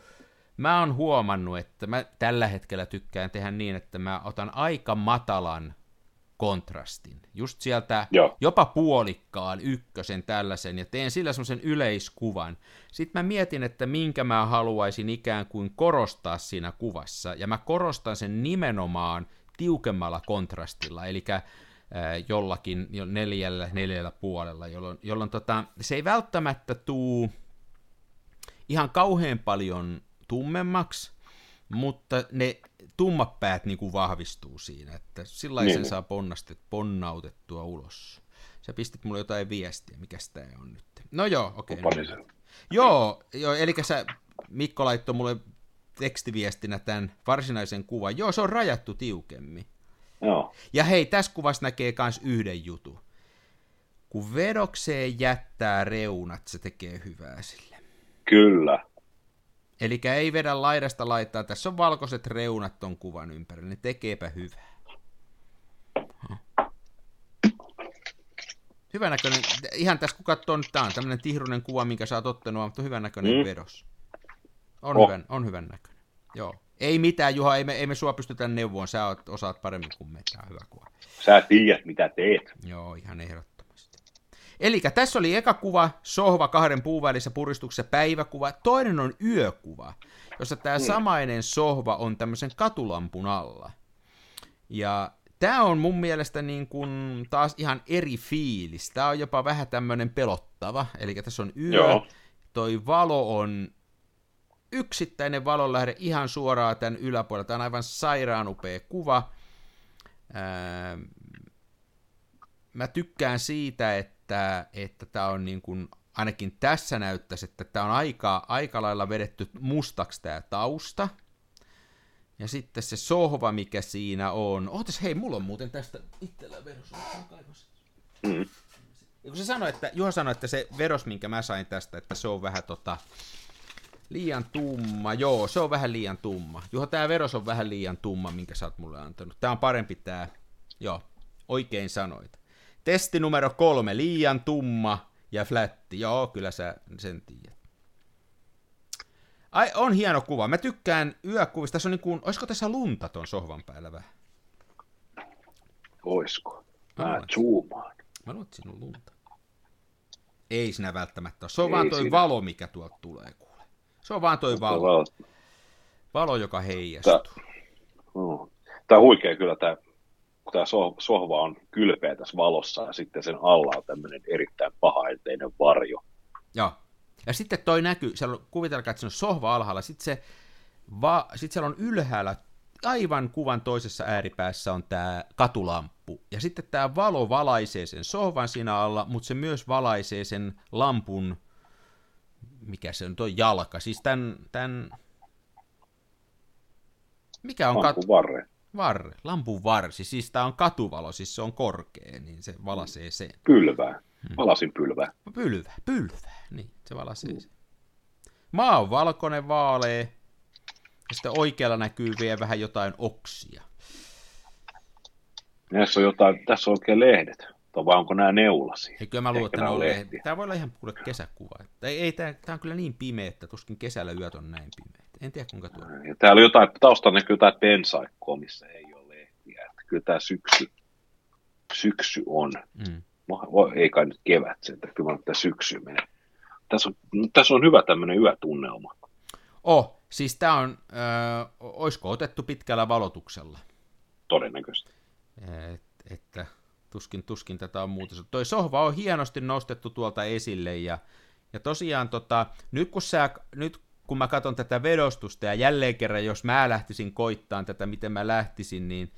mä oon huomannut, että mä tällä hetkellä tykkään tehdä niin, että mä otan aika matalan kontrastin, just sieltä Joo. jopa puolikkaan ykkösen tällaisen, ja teen sillä semmoisen yleiskuvan. Sitten mä mietin, että minkä mä haluaisin ikään kuin korostaa siinä kuvassa, ja mä korostan sen nimenomaan tiukemmalla kontrastilla, eli jollakin jo neljällä, neljällä puolella, jolloin, jolloin tota, se ei välttämättä tuu ihan kauhean paljon tummemmaksi, mutta ne tummat päät niin kuin vahvistuu siinä, että sillä niin. sen saa ponnastet, ponnautettua ulos. Sä pistit mulle jotain viestiä, mikä tämä on nyt. No joo, okei. Okay, no. Joo, joo, eli sä, Mikko laittoi mulle tekstiviestinä tämän varsinaisen kuvan. Joo, se on rajattu tiukemmin. Joo. Ja hei, tässä kuvassa näkee myös yhden jutun. Kun vedokseen jättää reunat, se tekee hyvää sille. Kyllä. Eli ei vedä laidasta laittaa. Tässä on valkoiset reunat ton kuvan ympärillä. Ne tekeepä hyvää. Hyvä näköinen. Ihan tässä kun katsoo nyt, tämä on tämmöinen tihrunen kuva, minkä sä oot ottanut, mutta hyvän näköinen mm. vedos. On, oh. hyvän, on hyvän näköinen. Joo. Ei mitään, Juha, ei me, ei me sua pystytä neuvoon, sä oot, osaat paremmin kuin me, tämä hyvä kuva. Sä tiedät, mitä teet. Joo, ihan ehdottomasti. Eli tässä oli eka kuva, sohva kahden puun välissä puristuksessa, päiväkuva. Toinen on yökuva, jossa tämä hmm. samainen sohva on tämmöisen katulampun alla. Ja tämä on mun mielestä niin kuin taas ihan eri fiilis. Tämä on jopa vähän tämmöinen pelottava. Eli tässä on yö, Joo. toi valo on yksittäinen valonlähde ihan suoraan tämän yläpuolella. Tämä on aivan sairaan upea kuva. Ää, mä tykkään siitä, että, että tämä on niin kuin, ainakin tässä näyttäisi, että tämä on aika, aika lailla vedetty mustaksi tämä tausta. Ja sitten se sohva, mikä siinä on. Ootas, hei, mulla on muuten tästä itsellä veros. Mm. kun se sanoi, että, Juha sanoi, että se veros, minkä mä sain tästä, että se on vähän tota, Liian tumma, joo, se on vähän liian tumma. Juho, tämä veros on vähän liian tumma, minkä sä oot mulle antanut. Tämä on parempi tämä, joo, oikein sanoit. Testi numero kolme, liian tumma ja flätti. Joo, kyllä sä sen tiedät. Ai, on hieno kuva. Mä tykkään yökuvista. Tässä on niin kuin, olisiko tässä lunta ton sohvan päällä vähän? Oisko? Mä zoomaan. Mä luulen, siinä on lunta. Ei sinä välttämättä ole. Se on Ei vaan toi siinä. valo, mikä tuolta tulee. Se on vaan toi valo. Valo, valo joka heijastuu. Tämä, no. tämä on huikea kyllä tämä, kun tämä sohva on kylpeä tässä valossa ja sitten sen alla on tämmöinen erittäin pahaenteinen varjo. Joo. Ja sitten toi näkyy, siellä on, kuvitelkaa, että se on sohva alhaalla, sitten, se, va, sitten siellä on ylhäällä aivan kuvan toisessa ääripäässä on tämä katulamppu. Ja sitten tämä valo valaisee sen sohvan siinä alla, mutta se myös valaisee sen lampun mikä se on tuo jalka, siis tämän, tämän mikä on kat... varre. Varre, lampun varsi, siis tämä on katuvalo, siis se on korkea, niin se valasee sen. Pylvää, hmm. valasin pylvää. Pylvää, pylvää, niin se valasee hmm. sen. Maa on valkoinen, vaalea, ja sitten oikealla näkyy vielä vähän jotain oksia. Tässä on jotain, tässä on oikein lehdet. Vai onko nämä neulasi? Eikö mä luulen, että ne on lehti. Tämä voi olla ihan kuule kesäkuva. Ei, ei tämä, tämä on kyllä niin pimeä, että tuskin kesällä yöt on näin pimeät. En tiedä kuinka tuo. Ja täällä on jotain, taustalla näkyy jotain pensaikkoa, missä ei ole lehtiä. Että kyllä tämä syksy, syksy on. Mm. No, ei kai nyt kevät sen, että kyllä tämä syksy menee. Tässä on, tässä on hyvä tämmöinen yötunnelma. Oh, siis tämä on, äh, olisiko otettu pitkällä valotuksella? Todennäköisesti. Et, että tuskin, tuskin tätä on muuta. Toi sohva on hienosti nostettu tuolta esille ja, ja tosiaan tota, nyt, kun sä, nyt kun mä katson tätä vedostusta ja jälleen kerran, jos mä lähtisin koittaan tätä, miten mä lähtisin, niin,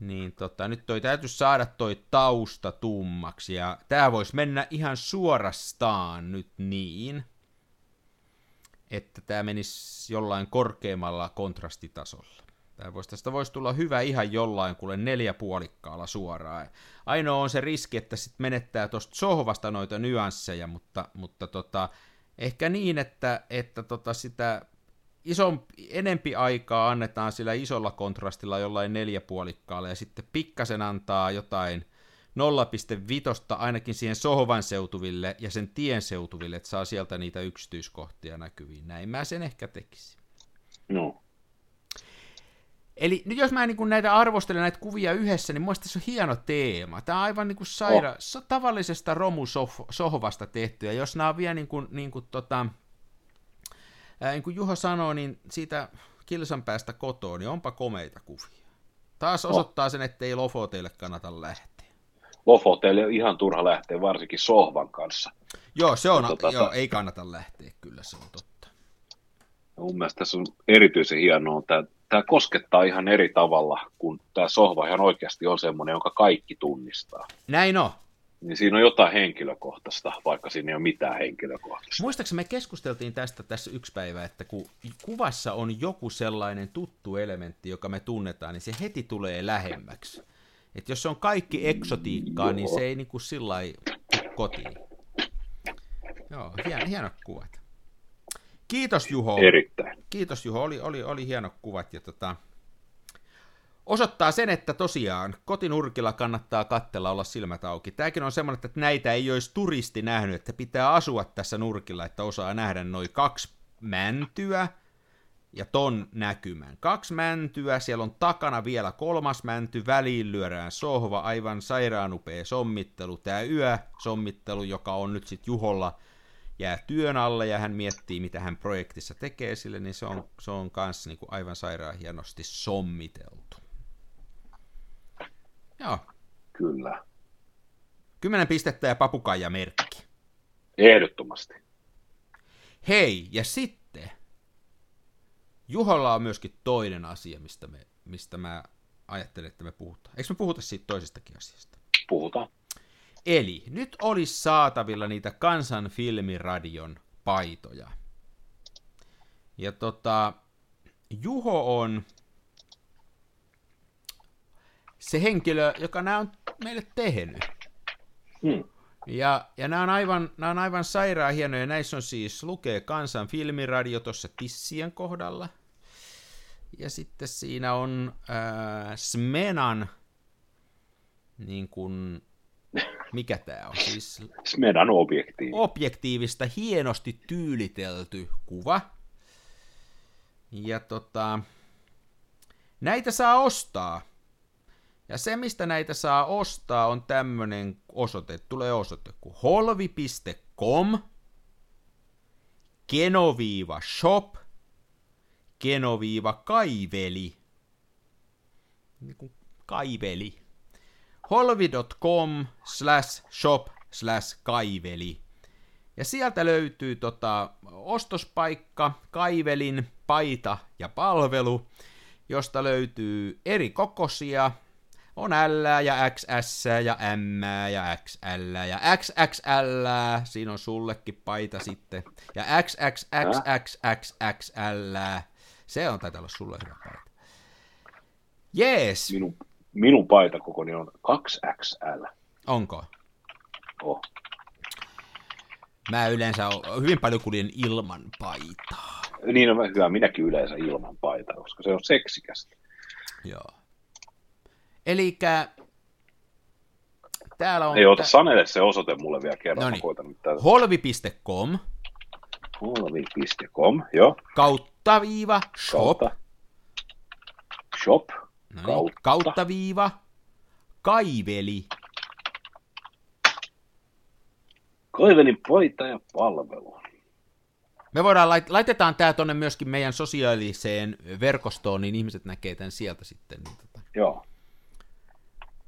niin tota, nyt toi täytyisi saada toi tausta tummaksi ja tää voisi mennä ihan suorastaan nyt niin, että tämä menisi jollain korkeammalla kontrastitasolla. Tämä voisi, tästä voisi tulla hyvä ihan jollain, kuule neljä puolikkaalla suoraan. Ainoa on se riski, että sitten menettää tuosta sohvasta noita nyansseja, mutta, mutta tota, ehkä niin, että, että tota sitä ison, enempi aikaa annetaan sillä isolla kontrastilla jollain neljäpuolikkaalla ja sitten pikkasen antaa jotain 0,5 ainakin siihen sohvan seutuville ja sen tien seutuville, että saa sieltä niitä yksityiskohtia näkyviin. Näin mä sen ehkä tekisin. No. Eli nyt jos mä niin näitä arvostelen näitä kuvia yhdessä, niin muista se on hieno teema. Tämä on aivan niin kuin saira- oh. tavallisesta romusohvasta tehty. Ja jos nämä on vielä niin kuin, niin kuin, tota, ää, niin kuin Juho sanoi, niin siitä kilsan päästä kotoa, niin onpa komeita kuvia. Taas osoittaa sen, ettei Lofo teille kannata lähteä. Lofo teille on ihan turha lähteä, varsinkin sohvan kanssa. Joo, se on, tota, joo, ei kannata lähteä, kyllä se on totta. Mun mielestä tässä on erityisen hienoa tämä tämä koskettaa ihan eri tavalla, kun tämä sohva ihan oikeasti on semmoinen, jonka kaikki tunnistaa. Näin on. Niin siinä on jotain henkilökohtaista, vaikka siinä ei ole mitään henkilökohtaista. Muistaakseni me keskusteltiin tästä tässä yksi päivä, että kun kuvassa on joku sellainen tuttu elementti, joka me tunnetaan, niin se heti tulee lähemmäksi. Että jos se on kaikki eksotiikkaa, niin Joo. niin se ei niin kuin sillä kotiin. Joo, hieno, hienot kuvat. Kiitos Juho. Erittäin. Kiitos Juho, oli, oli, oli hieno kuvat ja tota, osoittaa sen, että tosiaan kotinurkilla kannattaa kattella olla silmät auki. Tämäkin on semmoinen, että näitä ei olisi turisti nähnyt, että pitää asua tässä nurkilla, että osaa nähdä noin kaksi mäntyä ja ton näkymän. Kaksi mäntyä, siellä on takana vielä kolmas mänty, väliin lyödään sohva, aivan sairaanupea sommittelu, tämä yö sommittelu, joka on nyt sitten Juholla jää työn alle ja hän miettii, mitä hän projektissa tekee sille, niin se on, se on kanssa niin kuin aivan sairaan hienosti sommiteltu. Joo. Kyllä. Kymmenen pistettä ja papukaija merkki. Ehdottomasti. Hei, ja sitten Juholla on myöskin toinen asia, mistä, me, mistä mä ajattelen, että me puhutaan. Eikö me puhuta siitä toisestakin asiasta? Puhutaan. Eli nyt olisi saatavilla niitä kansan filmiradion paitoja. Ja tota, Juho on se henkilö, joka nämä on meille tehnyt. Hmm. Ja, ja nämä on aivan, nämä on aivan sairaan hienoja. Näissä on siis, lukee kansan filmiradio tuossa tissien kohdalla. Ja sitten siinä on äh, Smenan niin kuin mikä tämä on? Siis meidän objektiivi. Objektiivista hienosti tyylitelty kuva. Ja tota, näitä saa ostaa. Ja se, mistä näitä saa ostaa, on tämmönen osoite, tulee osoite kuin holvi.com, kenoviiva shop, kenoviiva kaiveli, niin kuin kaiveli, holvi.com slash shop slash kaiveli. Ja sieltä löytyy tota, ostospaikka, kaivelin, paita ja palvelu, josta löytyy eri kokoisia. On L ja XS ja M ja XL ja XXL. Siinä on sullekin paita sitten. Ja XXXXXXL. Se on taitaa olla sulle hyvä paita. Jees. Minun minun paitakokoni on 2XL. Onko? Oh. Mä yleensä hyvin paljon kuljen ilman paitaa. Niin on hyvä, minäkin yleensä ilman paitaa, koska se on seksikästä. Joo. Eli täällä on... Ei ota Sanelle se osoite mulle vielä kerran. No niin. Holvi.com Holvi.com, joo. Kautta viiva shop. Kautta. Shop. No niin, kautta. kautta viiva, kaiveli. Kaivelin paita ja palvelu. Me voidaan, lait- laitetaan tämä tonne myöskin meidän sosiaaliseen verkostoon, niin ihmiset näkee tämän sieltä sitten. Niin tota. Joo.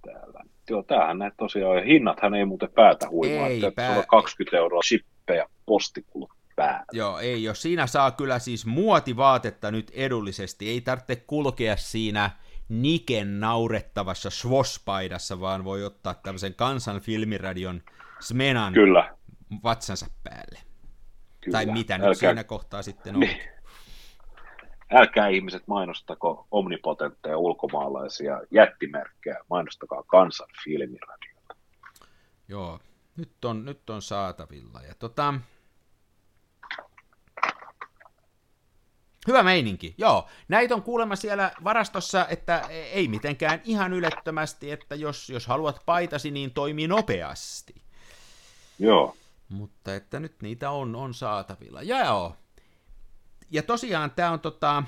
Täällä joo, tämähän näet tosiaan, ja hinnathan ei muuten päätä huimaa, ei, että pää... 20 euroa shippejä postikulut päällä. Joo, ei jos Siinä saa kyllä siis muotivaatetta nyt edullisesti. Ei tarvitse kulkea siinä Niken naurettavassa swospaidassa, vaan voi ottaa tämmöisen kansan filmiradion Smenan kyllä. vatsansa päälle. Kyllä. Tai mitä nyt Älkää... siinä kohtaa sitten on. Niin. Älkää ihmiset mainostako omnipotentteja ulkomaalaisia jättimerkkejä, mainostakaa kansan filmiradiota. Joo, nyt on, nyt on saatavilla. Ja tota, Hyvä meininki, joo. Näitä on kuulemma siellä varastossa, että ei mitenkään ihan ylettömästi, että jos, jos haluat paitasi, niin toimii nopeasti. Joo. Mutta että nyt niitä on, on saatavilla. Ja joo. Ja tosiaan tämä on tota,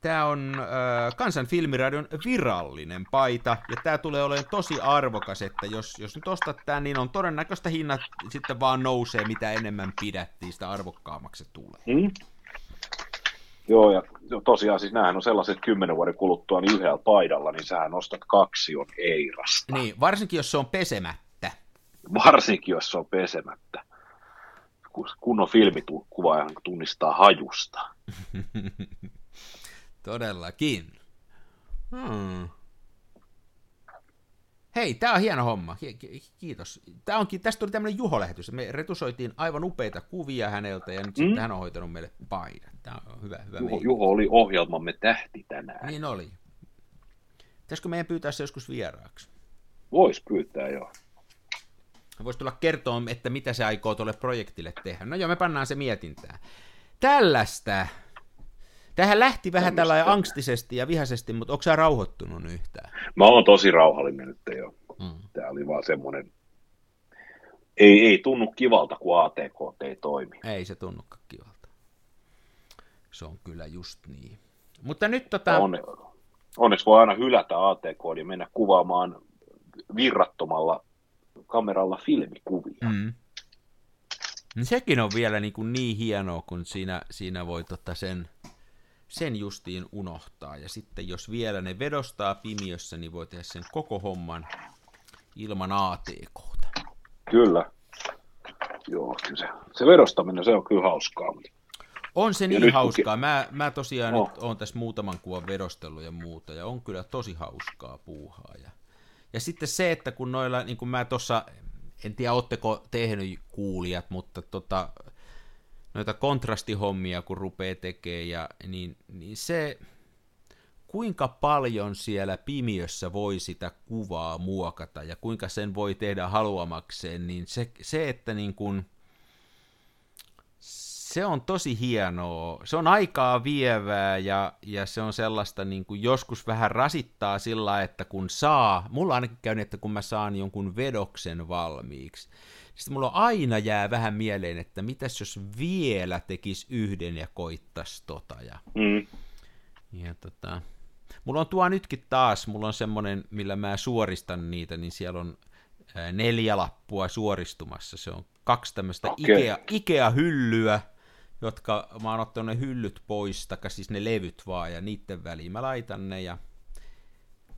Tämä on äh, Kansan filmiradion virallinen paita, ja tämä tulee olemaan tosi arvokas, että jos, jos nyt ostat tämän, niin on todennäköistä hinnat sitten vaan nousee, mitä enemmän pidät, niin sitä arvokkaammaksi se tulee. Mm. Joo, ja tosiaan siis nämähän on sellaiset kymmenen vuoden kuluttua niin yhdellä paidalla, niin sähän ostat kaksi on Eirasta. Niin, varsinkin jos se on pesemättä. Varsinkin jos se on pesemättä. Kunnon filmikuvaajahan tunnistaa hajusta. Todellakin. Hmm. Hei, tämä on hieno homma. Kiitos. Tää onkin, tästä tuli tämmöinen Juho-lähetys. Me retusoitiin aivan upeita kuvia häneltä ja nyt mm. sitten hän on hoitanut meille paidan. Tämä on hyvä, hyvä Juho, Juho oli ohjelmamme tähti tänään. Niin oli. Pitäisikö meidän pyytää se joskus vieraaksi? Voisi pyytää, joo. Voisi tulla kertoa, että mitä se aikoo tuolle projektille tehdä. No joo, me pannaan se mietintään. Tällaista. Tähän lähti vähän tällä angstisesti ja vihaisesti, mutta onko sä rauhoittunut yhtään? Mä oon tosi rauhallinen nyt jo. Mm. Tämä oli vaan semmoinen, ei, ei tunnu kivalta, kun ATK ei toimi. Ei se tunnukaan kivalta. Se on kyllä just niin. Mutta nyt tota... Onne, onneksi voi aina hylätä ATK ja mennä kuvaamaan virrattomalla kameralla filmikuvia. Mm. Niin sekin on vielä niin, kuin niin hienoa, kun siinä, siinä voi tota sen, sen justiin unohtaa. Ja sitten jos vielä ne vedostaa pimiössä, niin voi tehdä sen koko homman ilman ATKta. Kyllä. Joo, kyllä se, se vedostaminen, se on kyllä hauskaa. On se niin hauskaa. Mä, mä tosiaan oh. nyt oon tässä muutaman kuvan vedostellut ja muuta, ja on kyllä tosi hauskaa puuhaa. Ja, ja sitten se, että kun noilla, niin kuin mä tuossa, en tiedä, ootteko tehnyt kuulijat, mutta tota, noita kontrastihommia, kun rupeaa tekemään, ja, niin, niin se, kuinka paljon siellä pimiössä voi sitä kuvaa muokata, ja kuinka sen voi tehdä haluamakseen, niin se, se että niin kuin, se on tosi hienoa. Se on aikaa vievää ja, ja se on sellaista niin kuin joskus vähän rasittaa sillä, että kun saa, mulla ainakin käynyt, että kun mä saan jonkun vedoksen valmiiksi, sitten mulla aina jää vähän mieleen, että mitäs jos vielä tekisi yhden ja koittaisi tota. Ja, mm. ja tota, mulla on tuo nytkin taas, mulla on semmoinen, millä mä suoristan niitä, niin siellä on neljä lappua suoristumassa. Se on kaksi tämmöistä okay. Ikea, Ikea-hyllyä, jotka mä oon ottanut ne hyllyt pois, taikka siis ne levyt vaan, ja niiden väliin mä laitan ne, ja,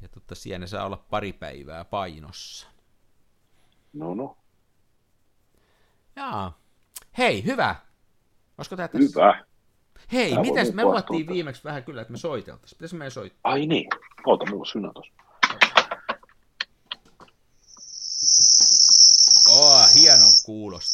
ja totta, siellä ne saa olla pari päivää painossa. No no. Jaa. Hei, hyvä. Olisiko tää tässä? Hyvä. Hei, Tää mitäs me luvattiin viimeksi vähän kyllä, että me soiteltaisiin. Pitäis meidän soittaa? Ai niin. Oota, mulla on synä tossa. Oh, hienon kuulosta.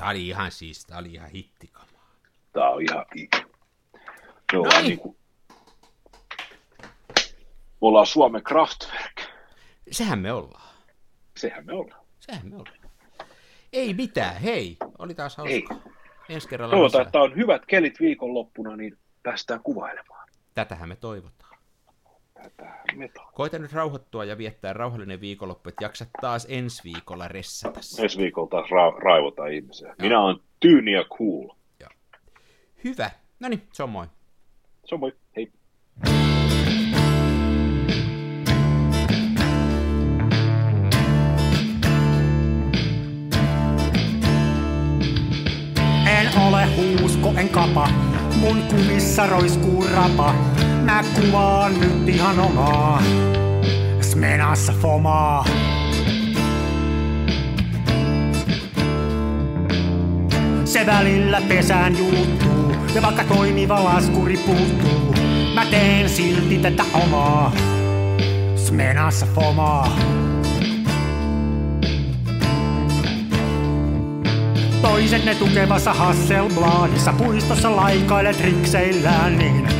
Tämä oli ihan siis, tämä oli ihan hittikama. Tämä on ihan... Me ollaan niin kuin... Me ollaan Suomen Kraftwerk. Sehän me ollaan. Sehän me ollaan. Sehän me ollaan. Ei mitään, hei. Oli taas hauska. Ei. Ensi kerralla Toivotaan, että on hyvät kelit viikonloppuna, niin päästään kuvailemaan. Tätähän me toivotaan. Koita nyt rauhoittua ja viettää rauhallinen viikonloppu, että jaksat taas ensi viikolla ressata. Ensi viikolla taas ra- raivota ihmisiä. Minä olen tyyni ja cool. Joo. Hyvä. No niin, se on moi. Se on moi. Hei. En ole huusko, en kapa, mun kumissa roiskuu rapa. Mä kuvaan nyt ihan omaa, smenassa fomaa. Se välillä pesään juuttuu, ja vaikka toimiva laskuri puuttuu, mä teen silti tätä omaa, smenassa fomaa. Toiset ne tukevassa Hasselbladissa puistossa laikailet rikseillään, niin